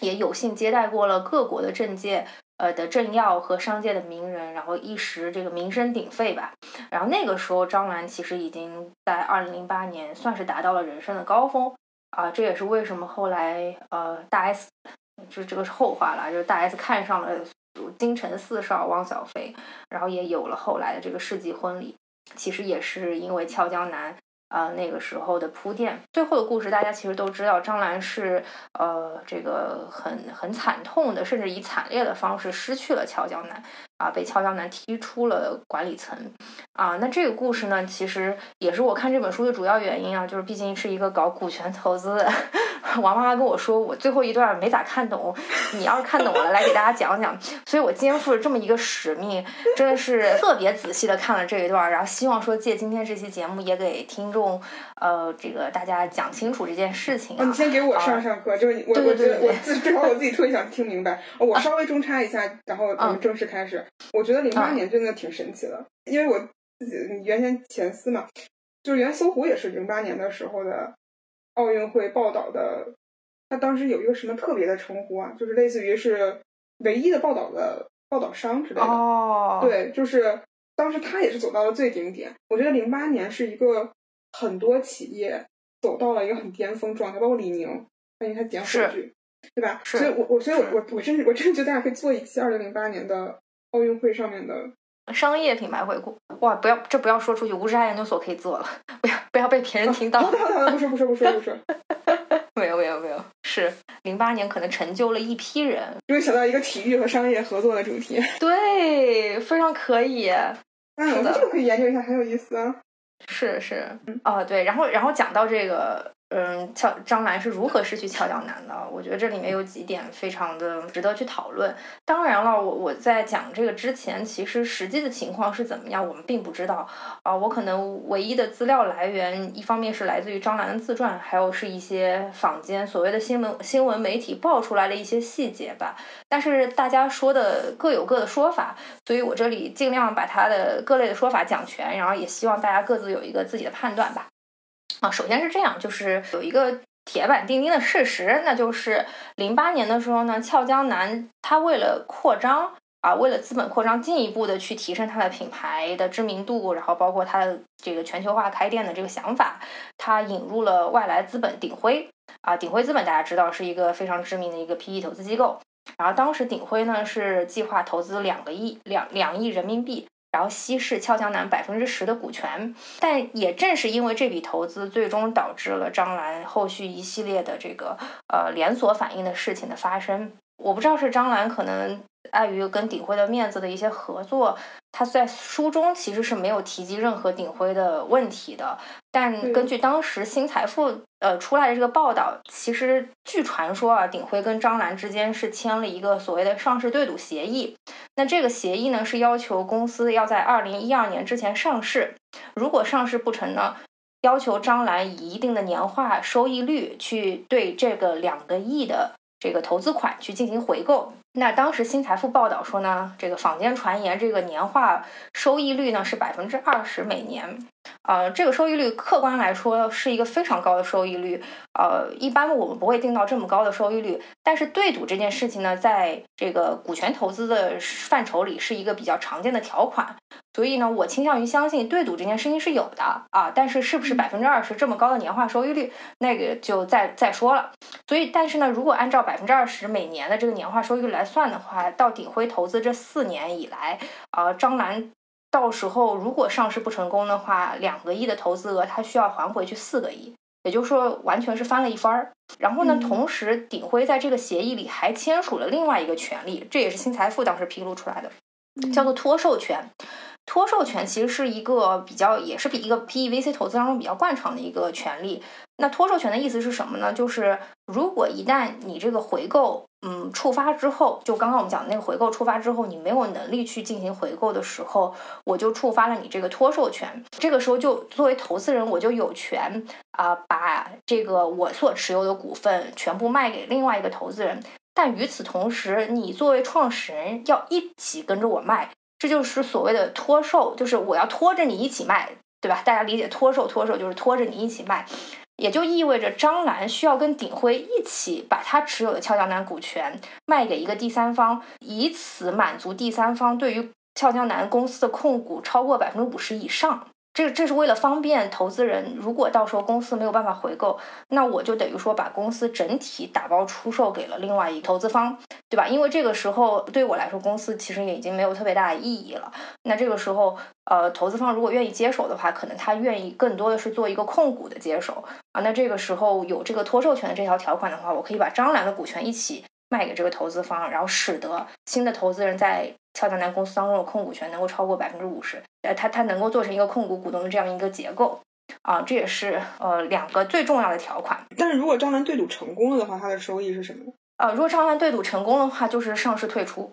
也有幸接待过了各国的政界呃的政要和商界的名人，然后一时这个名声鼎沸吧。然后那个时候，张兰其实已经在二零零八年算是达到了人生的高峰啊，这也是为什么后来呃大 S 就这个是后话了，就是大 S 看上了。京城四少汪小菲，然后也有了后来的这个世纪婚礼，其实也是因为俏江南呃那个时候的铺垫。最后的故事大家其实都知道，张兰是呃这个很很惨痛的，甚至以惨烈的方式失去了俏江南啊，被俏江南踢出了管理层啊。那这个故事呢，其实也是我看这本书的主要原因啊，就是毕竟是一个搞股权投资的。王妈妈跟我说，我最后一段没咋看懂，你要是看懂了，来给大家讲讲。所以我肩负了这么一个使命，真的是特别仔细的看了这一段，然后希望说借今天这期节目也给听众，呃，这个大家讲清楚这件事情。你先给我上上课，就是我我觉得我自至少我自己特别想听明白。我稍微中插一下，然后我们正式开始。我觉得零八年真的挺神奇的，因为我自己原先前司嘛，就是原搜狐也是零八年的时候的。奥运会报道的，他当时有一个什么特别的称呼啊？就是类似于是唯一的报道的报道商之类的。哦，对，就是当时他也是走到了最顶点。我觉得零八年是一个很多企业走到了一个很巅峰状态，包括李宁，因为他点火炬，对吧？所以我我所以我我我真我真的觉得大家可以做一期二零零八年的奥运会上面的。商业品牌回顾哇！不要这不要说出去，无差研究所可以做了，不要不要被别人听到。不是不是不是不是，没有没有没有，是零八年可能成就了一批人。终于想到一个体育和商业合作的主题，对，非常可以。嗯，这个可以研究一下，很有意思啊。是是，哦对，然后然后讲到这个嗯，俏张兰是如何失去俏江南的？我觉得这里面有几点非常的值得去讨论。当然了，我我在讲这个之前，其实实际的情况是怎么样，我们并不知道。啊，我可能唯一的资料来源，一方面是来自于张兰的自传，还有是一些坊间所谓的新闻新闻媒体爆出来的一些细节吧。但是大家说的各有各的说法，所以我这里尽量把他的各类的说法讲全，然后也希望大家各自有一个自己的判断吧。啊，首先是这样，就是有一个铁板钉钉的事实，那就是零八年的时候呢，俏江南他为了扩张啊，为了资本扩张，进一步的去提升它的品牌的知名度，然后包括它的这个全球化开店的这个想法，他引入了外来资本鼎晖啊，鼎晖资本大家知道是一个非常知名的一个 PE 投资机构，然后当时鼎晖呢是计划投资两个亿两两亿人民币。然后稀释俏江南百分之十的股权，但也正是因为这笔投资，最终导致了张兰后续一系列的这个呃连锁反应的事情的发生。我不知道是张兰可能碍于跟鼎晖的面子的一些合作。他在书中其实是没有提及任何鼎晖的问题的，但根据当时新财富呃出来的这个报道，其实据传说啊，鼎晖跟张兰之间是签了一个所谓的上市对赌协议。那这个协议呢，是要求公司要在二零一二年之前上市，如果上市不成呢，要求张兰以一定的年化收益率去对这个两个亿的这个投资款去进行回购。那当时新财富报道说呢，这个坊间传言这个年化收益率呢是百分之二十每年，呃，这个收益率客观来说是一个非常高的收益率，呃，一般我们不会定到这么高的收益率，但是对赌这件事情呢，在这个股权投资的范畴里是一个比较常见的条款，所以呢，我倾向于相信对赌这件事情是有的啊，但是是不是百分之二十这么高的年化收益率，那个就再再说了。所以，但是呢，如果按照百分之二十每年的这个年化收益率来。算的话，到鼎晖投资这四年以来，呃，张兰到时候如果上市不成功的话，两个亿的投资额，他需要还回去四个亿，也就是说完全是翻了一番儿。然后呢，同时鼎晖在这个协议里还签署了另外一个权利，这也是新财富当时披露出来的，叫做托售权。托授权其实是一个比较，也是比一个 PEVC 投资当中比较惯常的一个权利。那托授权的意思是什么呢？就是如果一旦你这个回购，嗯，触发之后，就刚刚我们讲的那个回购触发之后，你没有能力去进行回购的时候，我就触发了你这个托授权。这个时候就作为投资人，我就有权啊，把这个我所持有的股份全部卖给另外一个投资人。但与此同时，你作为创始人要一起跟着我卖。这就是所谓的托售，就是我要拖着你一起卖，对吧？大家理解托售，托售就是拖着你一起卖，也就意味着张兰需要跟鼎晖一起把他持有的俏江南股权卖给一个第三方，以此满足第三方对于俏江南公司的控股超过百分之五十以上。这这是为了方便投资人，如果到时候公司没有办法回购，那我就等于说把公司整体打包出售给了另外一投资方，对吧？因为这个时候对我来说，公司其实也已经没有特别大的意义了。那这个时候，呃，投资方如果愿意接手的话，可能他愿意更多的是做一个控股的接手啊。那这个时候有这个托授权的这条条款的话，我可以把张兰的股权一起卖给这个投资方，然后使得新的投资人在。俏江南公司当中的控股权能够超过百分之五十，呃，他他能够做成一个控股股东的这样一个结构，啊，这也是呃两个最重要的条款。但是如果张兰对赌成功了的话，它的收益是什么呢？呃，如果张兰对赌成功的话，就是上市退出，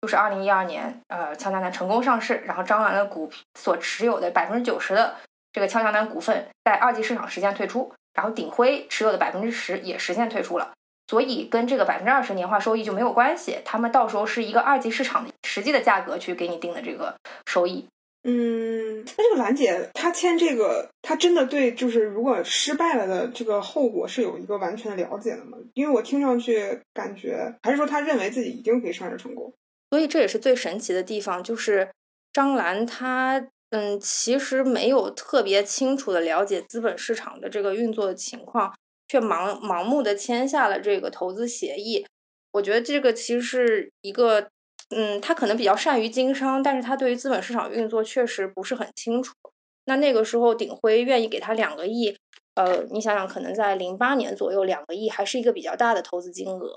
就是二零一二年，呃，俏江南成功上市，然后张兰的股所持有的百分之九十的这个俏江南股份在二级市场实现退出，然后鼎晖持有的百分之十也实现退出了。所以跟这个百分之二十年化收益就没有关系，他们到时候是一个二级市场的实际的价格去给你定的这个收益。嗯，那这个兰姐她签这个，她真的对就是如果失败了的这个后果是有一个完全的了解的吗？因为我听上去感觉还是说她认为自己一定可以上市成功。所以这也是最神奇的地方，就是张兰她嗯其实没有特别清楚的了解资本市场的这个运作的情况。却盲盲目的签下了这个投资协议，我觉得这个其实是一个，嗯，他可能比较善于经商，但是他对于资本市场运作确实不是很清楚。那那个时候鼎晖愿意给他两个亿，呃，你想想，可能在零八年左右，两个亿还是一个比较大的投资金额，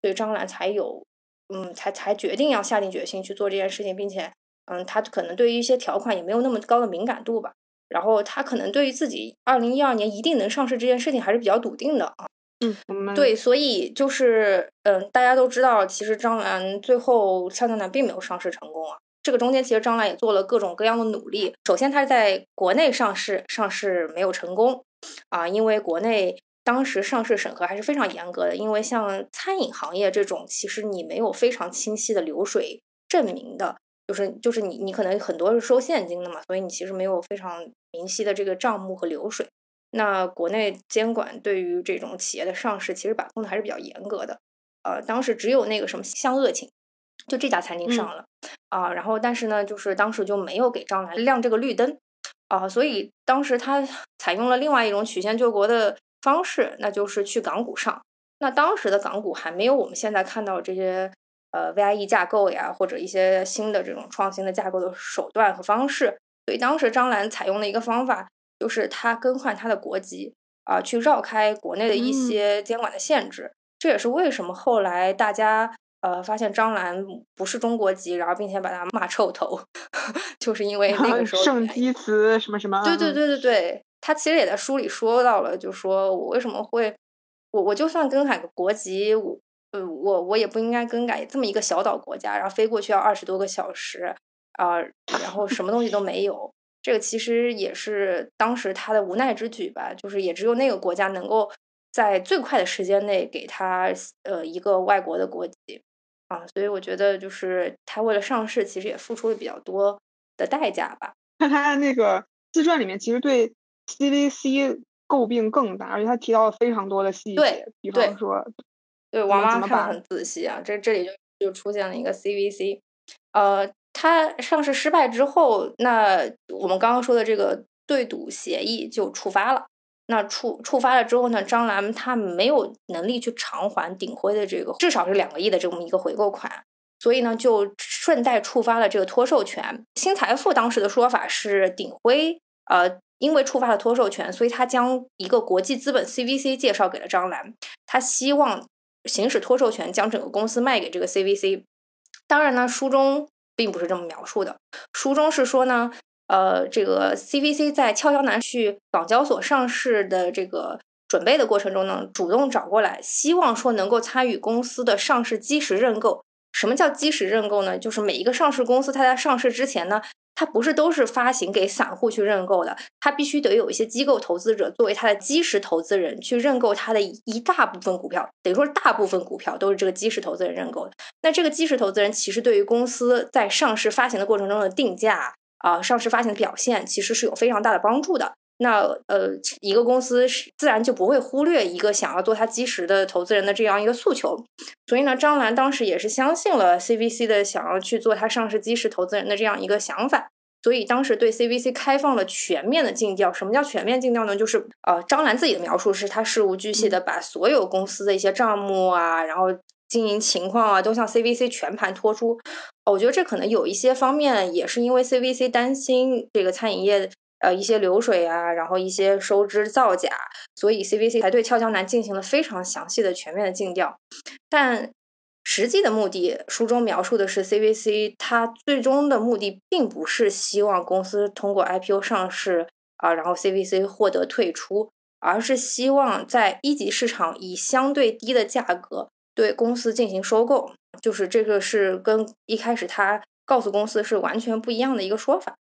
所以张兰才有，嗯，才才决定要下定决心去做这件事情，并且，嗯，他可能对于一些条款也没有那么高的敏感度吧。然后他可能对于自己二零一二年一定能上市这件事情还是比较笃定的啊。嗯，对，所以就是嗯，大家都知道，其实张兰最后俏江南并没有上市成功啊。这个中间其实张兰也做了各种各样的努力。首先，它在国内上市，上市没有成功啊，因为国内当时上市审核还是非常严格的。因为像餐饮行业这种，其实你没有非常清晰的流水证明的，就是就是你你可能很多是收现金的嘛，所以你其实没有非常明晰的这个账目和流水。那国内监管对于这种企业的上市，其实把控的还是比较严格的。呃，当时只有那个什么香恶情，就这家餐厅上了啊，然后但是呢，就是当时就没有给张兰亮这个绿灯啊，所以当时他采用了另外一种曲线救国的方式，那就是去港股上。那当时的港股还没有我们现在看到这些呃 VIE 架构呀，或者一些新的这种创新的架构的手段和方式，所以当时张兰采用的一个方法。就是他更换他的国籍啊，去绕开国内的一些监管的限制。这也是为什么后来大家呃发现张兰不是中国籍，然后并且把她骂臭头，就是因为那个 时候圣基茨什么什么。对对对对对，他其实也在书里说到了，就说我为什么会我我就算更改个国籍，我呃我我也不应该更改这么一个小岛国家，然后飞过去要二十多个小时啊，然后什么东西都没有。这个其实也是当时他的无奈之举吧，就是也只有那个国家能够在最快的时间内给他呃一个外国的国籍啊，所以我觉得就是他为了上市，其实也付出了比较多的代价吧。那他那个自传里面其实对 CVC 诟病更大，而且他提到了非常多的细节，比方说，对王妈看的很仔细啊，这这里就就出现了一个 CVC，呃。它上市失败之后，那我们刚刚说的这个对赌协议就触发了。那触触发了之后呢，张兰她没有能力去偿还鼎晖的这个至少是两个亿的这么一个回购款，所以呢，就顺带触发了这个脱售权。新财富当时的说法是，鼎晖呃因为触发了脱售权，所以他将一个国际资本 CVC 介绍给了张兰，他希望行使脱售权，将整个公司卖给这个 CVC。当然呢，书中。并不是这么描述的，书中是说呢，呃，这个 CVC 在俏江南去港交所上市的这个准备的过程中呢，主动找过来，希望说能够参与公司的上市基石认购。什么叫基石认购呢？就是每一个上市公司，它在上市之前呢。它不是都是发行给散户去认购的，它必须得有一些机构投资者作为它的基石投资人去认购它的一大部分股票，等于说大部分股票都是这个基石投资人认购的。那这个基石投资人其实对于公司在上市发行的过程中的定价啊，上市发行的表现其实是有非常大的帮助的。那呃，一个公司是自然就不会忽略一个想要做它基石的投资人的这样一个诉求。所以呢，张兰当时也是相信了 CVC 的想要去做它上市基石投资人的这样一个想法，所以当时对 CVC 开放了全面的尽调。什么叫全面尽调呢？就是呃，张兰自己的描述是，他事无巨细的把所有公司的一些账目啊，然后经营情况啊，都向 CVC 全盘托出。我觉得这可能有一些方面也是因为 CVC 担心这个餐饮业。呃，一些流水啊，然后一些收支造假，所以 CVC 才对俏江南进行了非常详细的、全面的尽调。但实际的目的，书中描述的是 CVC 它最终的目的，并不是希望公司通过 IPO 上市啊，然后 CVC 获得退出，而是希望在一级市场以相对低的价格对公司进行收购。就是这个是跟一开始他告诉公司是完全不一样的一个说法。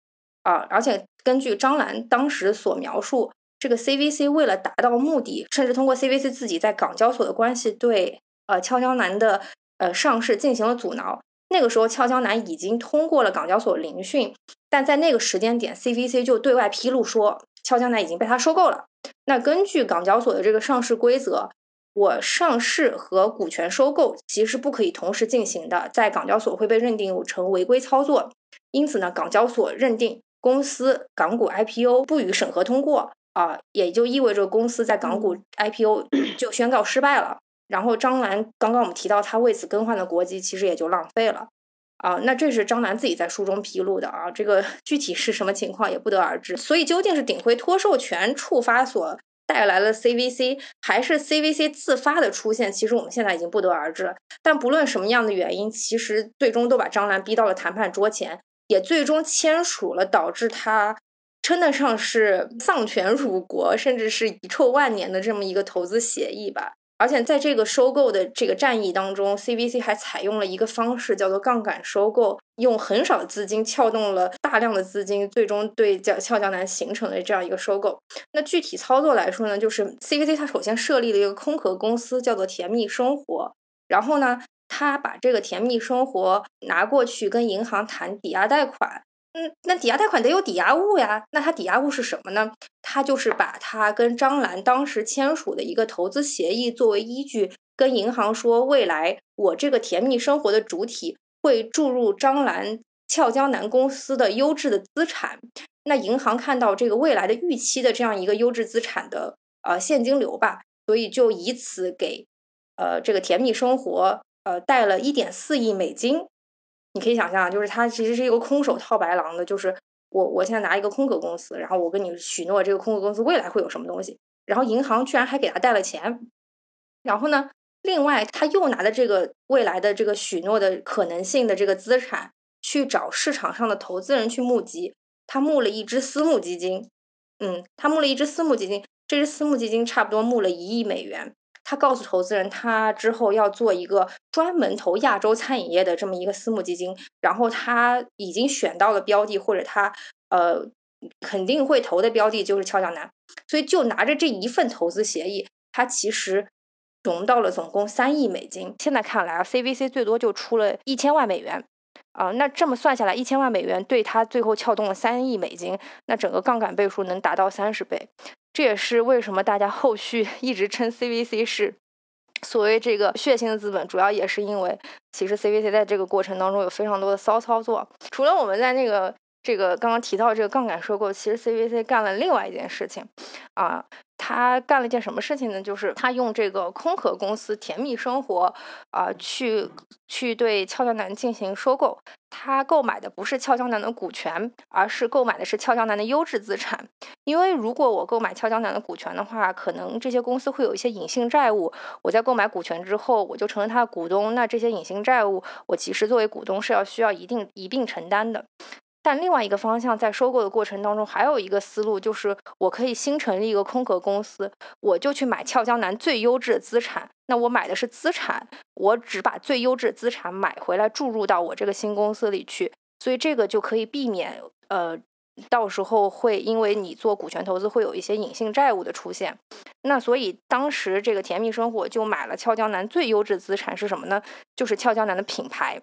啊，而且根据张兰当时所描述，这个 CVC 为了达到目的，甚至通过 CVC 自己在港交所的关系，对呃俏江南的呃上市进行了阻挠。那个时候，俏江南已经通过了港交所聆讯，但在那个时间点，CVC 就对外披露说，俏江南已经被他收购了。那根据港交所的这个上市规则，我上市和股权收购其实不可以同时进行的，在港交所会被认定成违规操作。因此呢，港交所认定。公司港股 IPO 不予审核通过啊，也就意味着公司在港股 IPO 就宣告失败了。然后张兰刚刚我们提到他为此更换的国籍，其实也就浪费了啊。那这是张兰自己在书中披露的啊，这个 具体是什么情况也不得而知。所以究竟是鼎晖脱授权触发所带来了 CVC，还是 CVC 自发的出现，其实我们现在已经不得而知。但不论什么样的原因，其实最终都把张兰逼到了谈判桌前。也最终签署了导致他称得上是丧权辱国，甚至是遗臭万年的这么一个投资协议吧。而且在这个收购的这个战役当中，CBC 还采用了一个方式，叫做杠杆收购，用很少的资金撬动了大量的资金，最终对叫俏江南形成了这样一个收购。那具体操作来说呢，就是 CBC 它首先设立了一个空壳公司，叫做甜蜜生活，然后呢，他把这个甜蜜生活拿过去跟银行谈抵押贷款。嗯，那抵押贷款得有抵押物呀。那它抵押物是什么呢？他就是把他跟张兰当时签署的一个投资协议作为依据，跟银行说，未来我这个甜蜜生活的主体会注入张兰俏江南公司的优质的资产。那银行看到这个未来的预期的这样一个优质资产的呃现金流吧，所以就以此给呃这个甜蜜生活呃贷了一点四亿美金。你可以想象，就是他其实是一个空手套白狼的，就是我我现在拿一个空壳公司，然后我跟你许诺这个空壳公司未来会有什么东西，然后银行居然还给他贷了钱，然后呢，另外他又拿的这个未来的这个许诺的可能性的这个资产去找市场上的投资人去募集，他募了一支私募基金，嗯，他募了一支私募基金，这支私募基金差不多募了一亿美元。他告诉投资人，他之后要做一个专门投亚洲餐饮业的这么一个私募基金，然后他已经选到了标的，或者他呃肯定会投的标的就是俏江南，所以就拿着这一份投资协议，他其实融到了总共三亿美金。现在看来啊，CVC 最多就出了一千万美元啊，那这么算下来，一千万美元对他最后撬动了三亿美金，那整个杠杆倍数能达到三十倍。这也是为什么大家后续 一直称 CVC 是所谓这个血腥的资本，主要也是因为其实 CVC 在这个过程当中有非常多的骚操作。除了我们在那个这个刚刚提到这个杠杆收购，其实 CVC 干了另外一件事情啊。他干了一件什么事情呢？就是他用这个空壳公司甜蜜生活啊，去去对俏江南进行收购。他购买的不是俏江南的股权，而是购买的是俏江南的优质资产。因为如果我购买俏江南的股权的话，可能这些公司会有一些隐性债务。我在购买股权之后，我就成了他的股东。那这些隐性债务，我其实作为股东是要需要一定一并承担的。但另外一个方向，在收购的过程当中，还有一个思路，就是我可以新成立一个空壳公司，我就去买俏江南最优质的资产。那我买的是资产，我只把最优质的资产买回来注入到我这个新公司里去，所以这个就可以避免，呃，到时候会因为你做股权投资会有一些隐性债务的出现。那所以当时这个甜蜜生活就买了俏江南最优质资产是什么呢？就是俏江南的品牌。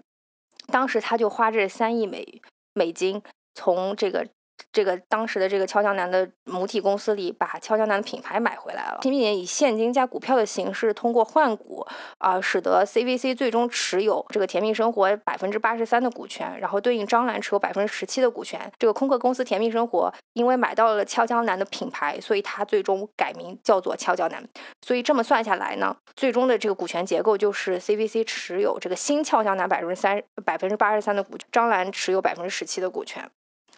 当时他就花这三亿美。美金从这个这个当时的这个俏江南的母体公司里把俏江南的品牌买回来了，并且以现金加股票的形式通过换股啊，使得 CVC 最终持有这个甜蜜生活百分之八十三的股权，然后对应张兰持有百分之十七的股权。这个空壳公司甜蜜生活因为买到了俏江南的品牌，所以它最终改名叫做俏江南。所以这么算下来呢，最终的这个股权结构就是 CVC 持有这个新俏江南百分之三百分之八十三的股权，张兰持有百分之十七的股权。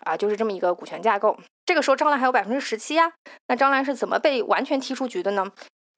啊，就是这么一个股权架构。这个时候，张兰还有百分之十七呀。那张兰是怎么被完全踢出局的呢？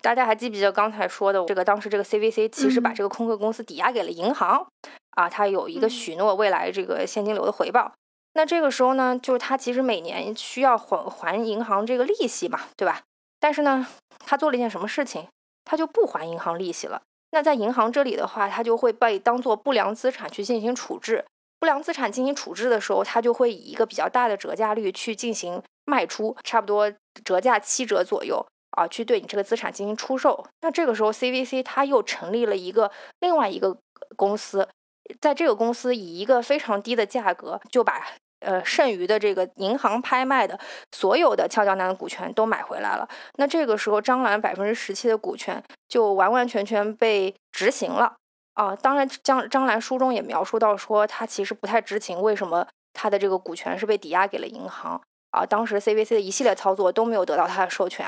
大家还记不记得刚才说的这个？当时这个 CVC 其实把这个空壳公司抵押给了银行啊，它有一个许诺未来这个现金流的回报。那这个时候呢，就是他其实每年需要还还银行这个利息嘛，对吧？但是呢，他做了一件什么事情？他就不还银行利息了。那在银行这里的话，他就会被当做不良资产去进行处置。不良资产进行处置的时候，它就会以一个比较大的折价率去进行卖出，差不多折价七折左右啊，去对你这个资产进行出售。那这个时候，CVC 它又成立了一个另外一个公司，在这个公司以一个非常低的价格就把呃剩余的这个银行拍卖的所有的俏江南的股权都买回来了。那这个时候，张兰百分之十七的股权就完完全全被执行了。啊，当然，张张兰书中也描述到说，他其实不太知情，为什么他的这个股权是被抵押给了银行啊？当时 CVC 的一系列操作都没有得到他的授权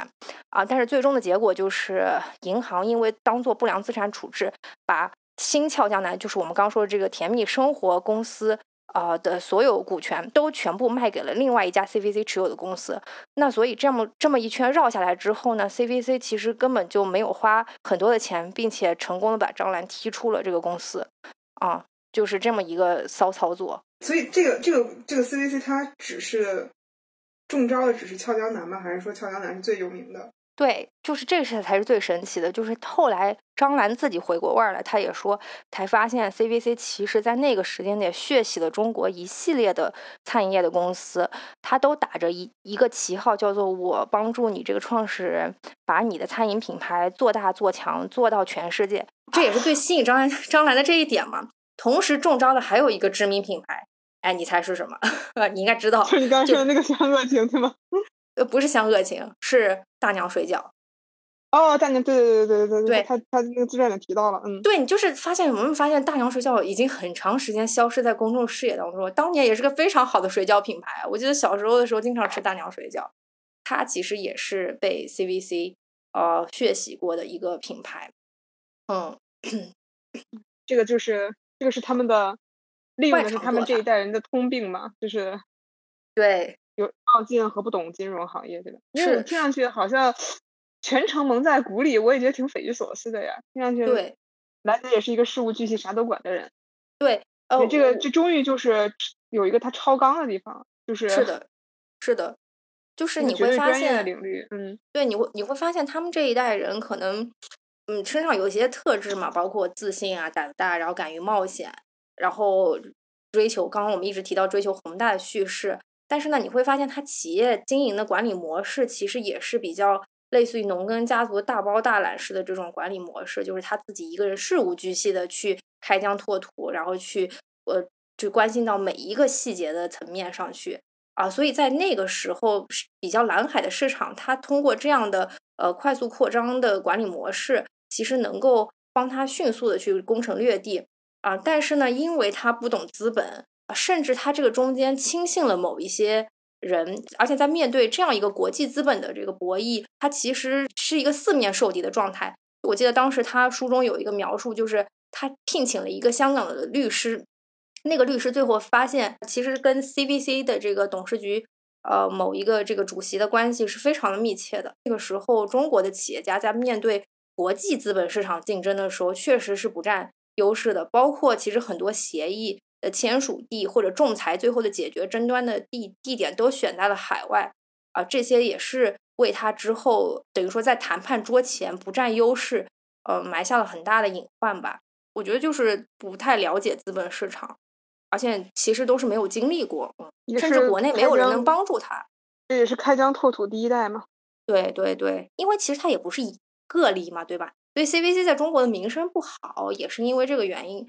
啊，但是最终的结果就是银行因为当做不良资产处置，把新俏江南，就是我们刚说的这个甜蜜生活公司。啊的所有股权都全部卖给了另外一家 CVC 持有的公司，那所以这么这么一圈绕下来之后呢，CVC 其实根本就没有花很多的钱，并且成功的把张兰踢出了这个公司，啊，就是这么一个骚操作。所以这个这个这个 CVC 它只是中招的只是俏江南吗？还是说俏江南是最有名的？对，就是这个事才是最神奇的。就是后来张兰自己回过味儿来，他也说，才发现 CVC 其实在那个时间点血洗了中国一系列的餐饮业的公司，他都打着一一个旗号，叫做我帮助你这个创始人把你的餐饮品牌做大做强，做到全世界。这也是最吸引张兰张兰的这一点嘛。同时中招的还有一个知名品牌，哎，你猜是什么？你应该知道，就你刚刚说的那个香恶情对吗？呃，不是香恶情，是大娘水饺。哦，大娘，对对对对对对，对他他那个自传里提到了，嗯，对你就是发现，有没有发现大娘水饺已经很长时间消失在公众视野当中。当年也是个非常好的水饺品牌，我记得小时候的时候经常吃大娘水饺，它其实也是被 CVC 呃血洗过的一个品牌。嗯，这个就是这个是他们的利用的是他们这一代人的通病嘛，就是对。有冒进和不懂金融行业，对吧？因为听上去好像全程蒙在鼓里，我也觉得挺匪夷所思的呀。听上去，对，兰姐也是一个事无巨细、啥都管的人。对，呃，这个这终于就是有一个他超纲的地方，就是是的，是的，就是你会发现领域，嗯，对，你会你会发现他们这一代人可能，嗯，身上有一些特质嘛，包括自信啊、胆大，然后敢于冒险，然后追求刚刚我们一直提到追求宏大的叙事。但是呢，你会发现他企业经营的管理模式其实也是比较类似于农耕家族大包大揽式的这种管理模式，就是他自己一个人事无巨细的去开疆拓土，然后去呃就关心到每一个细节的层面上去啊。所以在那个时候比较蓝海的市场，他通过这样的呃快速扩张的管理模式，其实能够帮他迅速的去攻城略地啊。但是呢，因为他不懂资本。甚至他这个中间轻信了某一些人，而且在面对这样一个国际资本的这个博弈，他其实是一个四面受敌的状态。我记得当时他书中有一个描述，就是他聘请了一个香港的律师，那个律师最后发现，其实跟 CVC 的这个董事局呃某一个这个主席的关系是非常的密切的。那个时候，中国的企业家在面对国际资本市场竞争的时候，确实是不占优势的。包括其实很多协议。的签署地或者仲裁最后的解决争端的地地点都选在了海外啊，这些也是为他之后等于说在谈判桌前不占优势，呃，埋下了很大的隐患吧。我觉得就是不太了解资本市场，而且其实都是没有经历过，嗯甚至国内没有人能帮助他。这也是开疆拓土第一代嘛？对对对，因为其实他也不是一个例嘛，对吧？所以 CVC 在中国的名声不好，也是因为这个原因。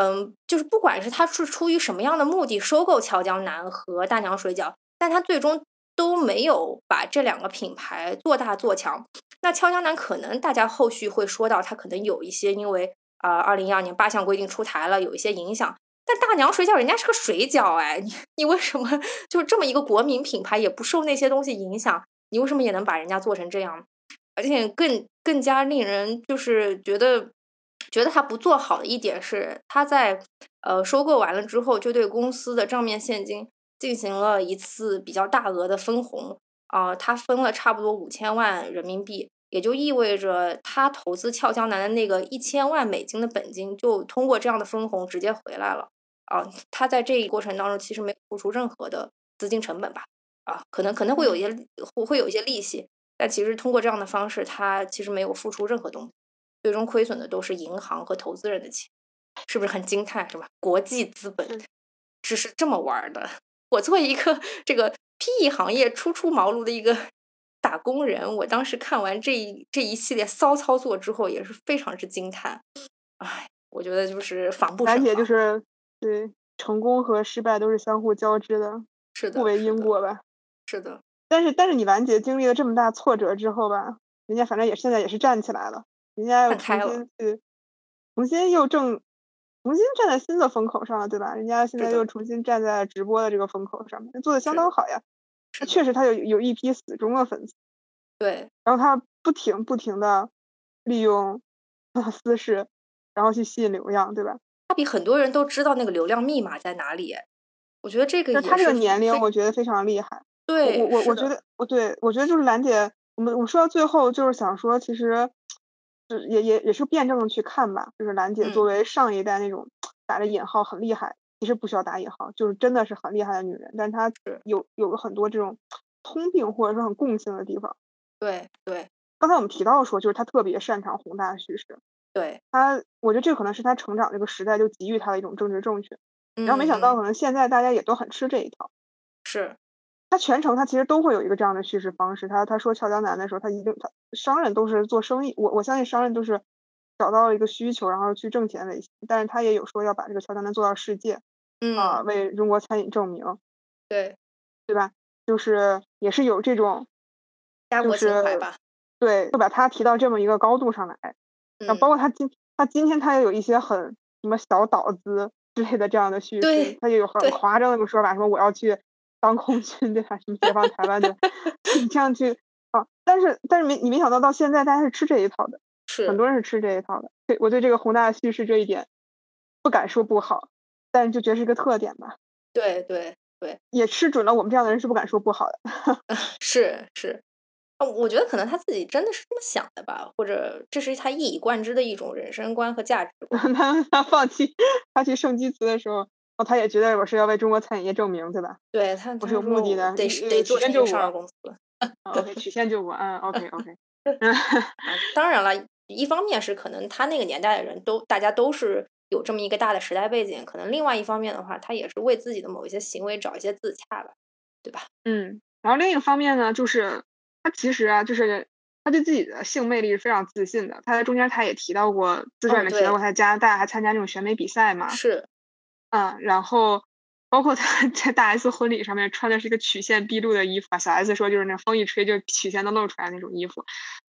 嗯，就是不管是他是出于什么样的目的收购俏江南和大娘水饺，但他最终都没有把这两个品牌做大做强。那俏江南可能大家后续会说到，它可能有一些因为啊，二零一二年八项规定出台了，有一些影响。但大娘水饺人家是个水饺哎，你你为什么就是这么一个国民品牌也不受那些东西影响？你为什么也能把人家做成这样？而且更更加令人就是觉得。觉得他不做好的一点是，他在呃收购完了之后，就对公司的账面现金进行了一次比较大额的分红啊，他分了差不多五千万人民币，也就意味着他投资俏江南的那个一千万美金的本金，就通过这样的分红直接回来了啊。他在这一过程当中其实没付出任何的资金成本吧？啊，可能可能会有一些会会有一些利息，但其实通过这样的方式，他其实没有付出任何东西。最终亏损的都是银行和投资人的钱，是不是很惊叹？是吧？国际资本只是这么玩的。我作为一个这个 PE 行业初出茅庐的一个 打工人，我当时看完这一这一系列骚操作之后，也是非常之惊叹。哎，我觉得就是防不胜防。就是对成功和失败都是相互交织的，是的，互为因果吧。是的。但是但是你完结经历了这么大挫折之后吧，人家反正也现在也是站起来了。人家又重新去，重新又正，重新站在新的风口上了，对吧？人家现在又重新站在直播的这个风口上面，做的相当好呀。确实，他有有一批死忠的粉丝。对。然后他不停不停的利用私事，然后去吸引流量，对吧？他比很多人都知道那个流量密码在哪里。我觉得这个也是。他这个年龄，我觉得非常厉害。对。我我我觉得，我对我觉得就是兰姐，我们我说到最后就是想说，其实。是也也也是辩证的去看吧，就是兰姐作为上一代那种打着引号很厉害，其实不需要打引号，就是真的是很厉害的女人，但她有有很多这种通病或者说很共性的地方。对对，刚才我们提到说，就是她特别擅长宏大叙事。对她，我觉得这可能是她成长这个时代就给予她的一种政治正确。然后没想到，可能现在大家也都很吃这一套。是。他全程他其实都会有一个这样的叙事方式。他他说俏江南的时候，他一定他商人都是做生意，我我相信商人都是找到了一个需求，然后去挣钱为先。但是他也有说要把这个俏江南做到世界，啊，为中国餐饮证明，对对吧？就是也是有这种家国情怀吧。对，就把他提到这么一个高度上来。然后包括他今他今天他也有一些很什么小岛子之类的这样的叙事，他也有很夸张的一个说法，说我要去。当空军对吧？什么解放台湾的，你这样去啊？但是但是没你没想到，到现在大家是吃这一套的，是很多人是吃这一套的。对我对这个宏大的叙事这一点不敢说不好，但是就觉得是一个特点吧。对对对，也吃准了我们这样的人是不敢说不好的。是是，我觉得可能他自己真的是这么想的吧，或者这是他一以贯之的一种人生观和价值观。他他放弃他去圣基茨的时候。哦，他也觉得我是要为中国餐饮业证明，对吧？对他不是有目的的，得得做成上市公司。OK，曲线救国，嗯，OK OK。当然了，一方面是可能他那个年代的人都大家都是有这么一个大的时代背景，可能另外一方面的话，他也是为自己的某一些行为找一些自洽吧，对吧？嗯，然后另一个方面呢，就是他其实啊，就是他对自己的性魅力是非常自信的。他在中间他也提到过，自传里提到过，他在加拿大还参加这种选美比赛嘛？是。嗯，然后包括他 在大 S 婚礼上面穿的是一个曲线毕露的衣服啊，小 S 说就是那风一吹就曲线都露出来那种衣服。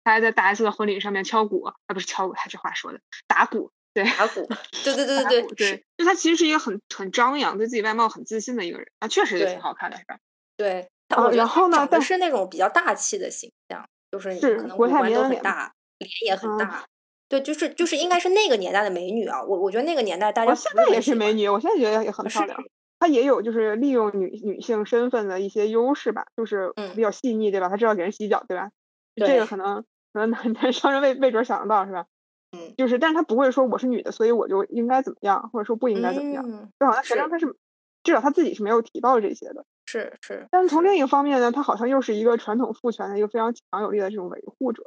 他还在大 S 的婚礼上面敲鼓，啊不是敲鼓，他这话说的打鼓，对，打鼓，对 对对对对，对，就他其实是一个很很张扬，对自己外貌很自信的一个人啊，确实也挺好看的，是吧？对，然后呢，但是那种比较大气的形象，就是可能五官都很大，脸也很大。对，就是就是应该是那个年代的美女啊，我我觉得那个年代大家现在也是美女，我现在觉得也很漂亮。她也有就是利用女女性身份的一些优势吧，就是比较细腻，对吧？她知道给人洗脚，对吧？这个可能可能男男生人未未准想得到，是吧？嗯，就是，但是她不会说我是女的，所以我就应该怎么样，或者说不应该怎么样。就好像实际上她是至少她自己是没有提到这些的。是是。但是从另一个方面呢，她好像又是一个传统父权的一个非常强有力的这种维护者，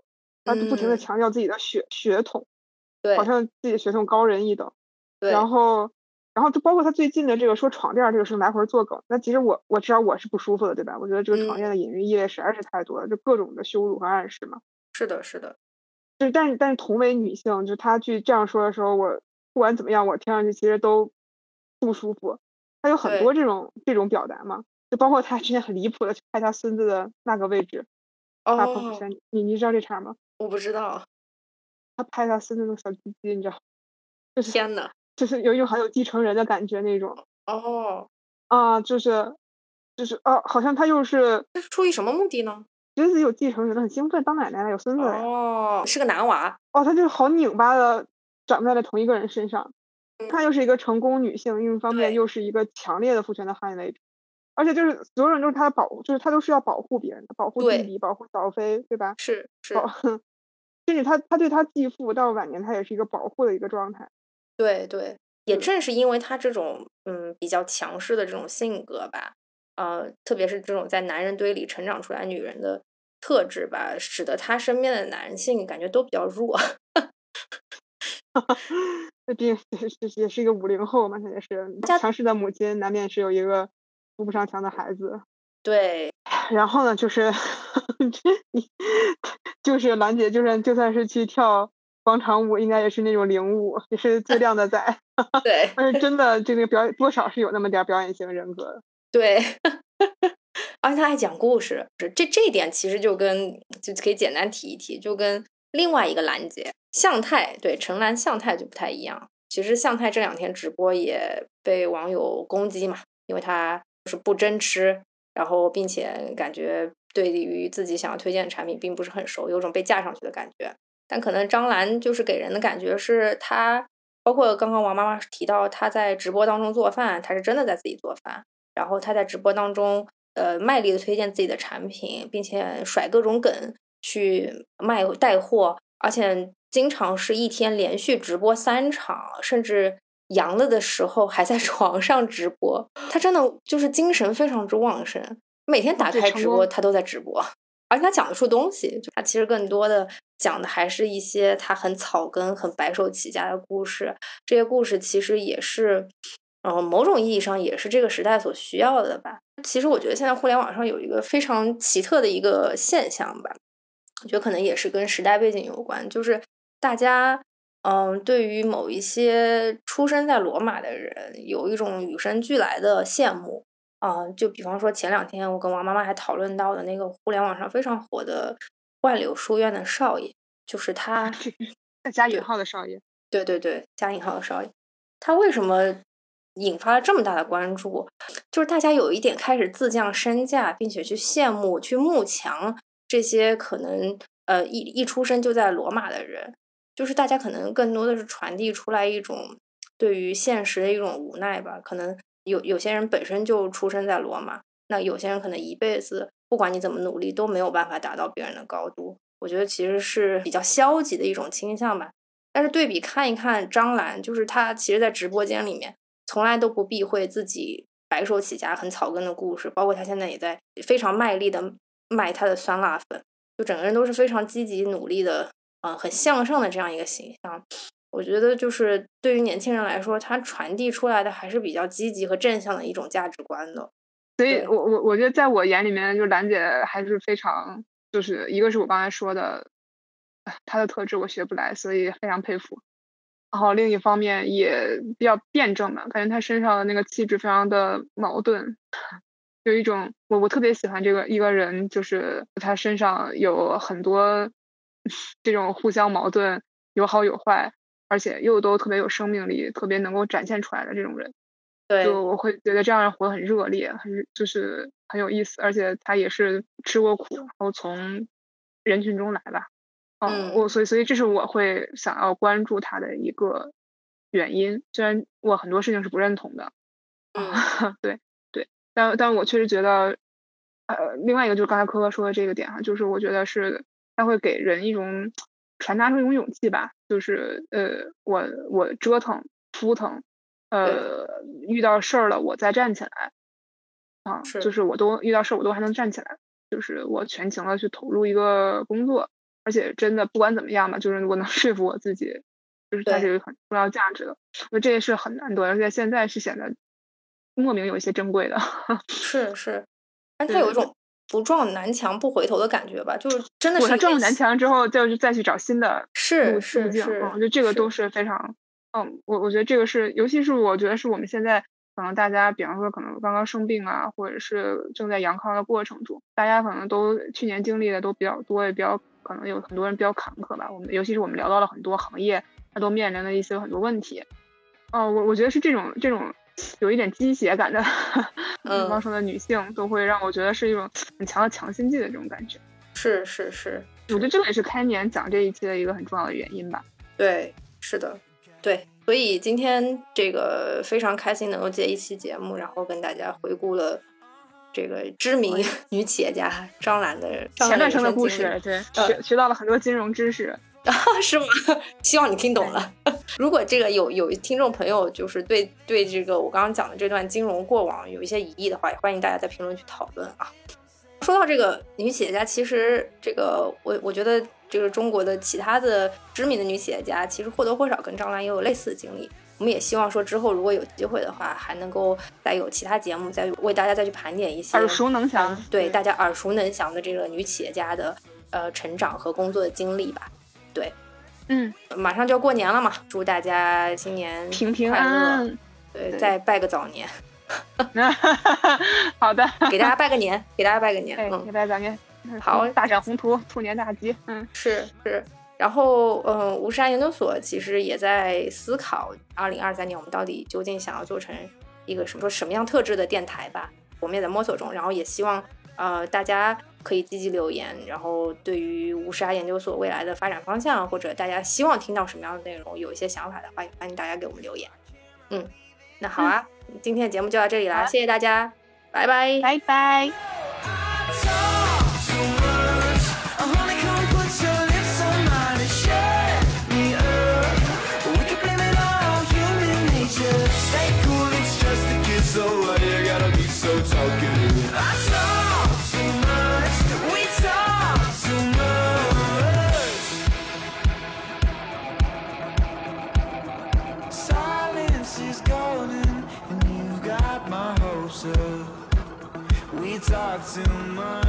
她不停的强调自己的血血统。对，好像自己的血统高人一等，对，然后，然后就包括他最近的这个说床垫这个事来回做梗，那其实我我知道我是不舒服的，对吧？我觉得这个床垫的隐喻意味实在是太多了，就各种的羞辱和暗示嘛。是的，是的，就但是但是同为女性，就她去这样说的时候，我不管怎么样，我听上去其实都不舒服。他有很多这种这种表达嘛，就包括他之前很离谱的去拍他孙子的那个位置，发朋友圈，你你知道这茬吗？我不知道。他拍他是那种小鸡鸡，你知道？就是天呐，就是有一种很有继承人的感觉那种。哦，啊，就是，就是啊，好像他又是，这是出于什么目的呢？觉得自己有继承人，很兴奋，当奶奶了，有孙子了。哦，是个男娃。哦，他就好拧巴的长在了同一个人身上。他又是一个成功女性，另一方面又是一个强烈的父权的捍卫者，而且就是所有人都是他的保护，就是他都是要保护别人的，保护弟弟，保护小飞，对吧？是是。甚至他，他对他继父到晚年，他也是一个保护的一个状态。对对，也正是因为他这种嗯比较强势的这种性格吧，呃，特别是这种在男人堆里成长出来女人的特质吧，使得他身边的男性感觉都比较弱。那毕竟也是一个五零后嘛，他也是强势的母亲，难免是有一个扶不上墙的孩子。对，然后呢，就是 你。就是兰姐，就算就算是去跳广场舞，应该也是那种领舞，也是 最靓的仔。对，但是真的这个表演多少是有那么点表演型人格的。对，而且他还讲故事，这这一点其实就跟就可以简单提一提，就跟另外一个兰姐向太，对陈兰向太就不太一样。其实向太这两天直播也被网友攻击嘛，因为他是不真吃，然后并且感觉。对于自己想要推荐的产品并不是很熟，有种被架上去的感觉。但可能张兰就是给人的感觉是她，包括刚刚王妈妈提到她在直播当中做饭，她是真的在自己做饭。然后她在直播当中，呃，卖力的推荐自己的产品，并且甩各种梗去卖带货，而且经常是一天连续直播三场，甚至阳了的时候还在 床上直播，他真的就是精神非常之旺盛，每天打开直播他都在直播，而且他讲得出东西，就他其实更多的讲的还是一些他很草根、很白手起家的故事，这些故事其实也是，呃，某种意义上也是这个时代所需要的吧。其实我觉得现在互联网上有一个非常奇特的一个现象吧，我觉得可能也是跟时代背景有关，就是大家。嗯，对于某一些出生在罗马的人，有一种与生俱来的羡慕啊。就比方说，前两天我跟王妈妈还讨论到的那个互联网上非常火的万柳书院的少爷，就是他加引号的少爷。对对对，加引号的少爷。他为什么引发了这么大的关注？就是大家有一点开始自降身价，并且去羡慕、去慕强这些可能呃一一出生就在罗马的人。就是大家可能更多的是传递出来一种对于现实的一种无奈吧。可能有有些人本身就出生在罗马，那有些人可能一辈子不管你怎么努力都没有办法达到别人的高度。我觉得其实是比较消极的一种倾向吧。但是对比看一看张兰，就是她其实，在直播间里面从来都不避讳自己白手起家、很草根的故事，包括她现在也在非常卖力的卖她的酸辣粉，就整个人都是非常积极努力的。嗯，很向上的这样一个形象，我觉得就是对于年轻人来说，他传递出来的还是比较积极和正向的一种价值观的。所以，我我我觉得在我眼里面，就兰姐还是非常，就是一个是我刚才说的，她的特质我学不来，所以非常佩服。然后另一方面也比较辩证嘛，感觉她身上的那个气质非常的矛盾，有一种我我特别喜欢这个一个人，就是他身上有很多。这种互相矛盾，有好有坏，而且又都特别有生命力，特别能够展现出来的这种人，对，就我会觉得这样人活得很热烈，很就是很有意思，而且他也是吃过苦，然后从人群中来吧，嗯，我所以所以这是我会想要关注他的一个原因，虽然我很多事情是不认同的，嗯，对对，但但我确实觉得，呃，另外一个就是刚才科科说的这个点哈，就是我觉得是。他会给人一种传达出一种勇气吧，就是呃，我我折腾、扑腾，呃，遇到事儿了我再站起来，啊，就是。我都遇到事儿我都还能站起来，就是我全情的去投入一个工作，而且真的不管怎么样吧，就是我能 说服我自己，就是它是有很重要价值的，我觉得这也是很难得，而且现在是显得莫名有一些珍贵的，是是，但它有一种。不撞南墙不回头的感觉吧，就是真的是撞了南墙之后，就再去找新的是是是，我觉得这个都是非常，嗯，我我觉得这个是，尤其是我觉得是我们现在可能大家，比方说可能刚刚生病啊，或者是正在阳康的过程中，大家可能都去年经历的都比较多，也比较可能有很多人比较坎坷吧。我们尤其是我们聊到了很多行业，它都面临的一些很多问题。哦，我我觉得是这种这种。有一点鸡血感的，比方说的女性，都会让我觉得是一种很强的强心剂的这种感觉。是是是，我觉得这个也是开年讲这一期的一个很重要的原因吧。对，是的，对。所以今天这个非常开心能够接一期节目，然后跟大家回顾了这个知名女企业家张兰的前半生的故事，对，学学到了很多金融知识。是吗？希望你听懂了。如果这个有有听众朋友就是对对这个我刚刚讲的这段金融过往有一些疑义的话，也欢迎大家在评论区讨论啊。说到这个女企业家，其实这个我我觉得这个中国的其他的知名的女企业家，其实或多或少跟张兰也有类似的经历。我们也希望说之后如果有机会的话，还能够再有其他节目再为大家再去盘点一些耳熟能详，对大家耳熟能详的这个女企业家的呃成长和工作的经历吧。对，嗯，马上就要过年了嘛，祝大家新年平平安安。对，再拜个早年。好的，给大家拜个年，给大家拜个年，嗯，给大家拜年。好，大展宏图，兔年大吉。嗯，是是。然后，嗯，吴山研究所其实也在思考，二零二三年我们到底究竟想要做成一个什么说什么样特质的电台吧？我们也在摸索中，然后也希望，呃，大家。可以积极留言，然后对于无沙研究所未来的发展方向，或者大家希望听到什么样的内容，有一些想法的话，也欢迎大家给我们留言。嗯，那好啊，今天的节目就到这里啦，谢谢大家，拜拜，拜拜。Too in.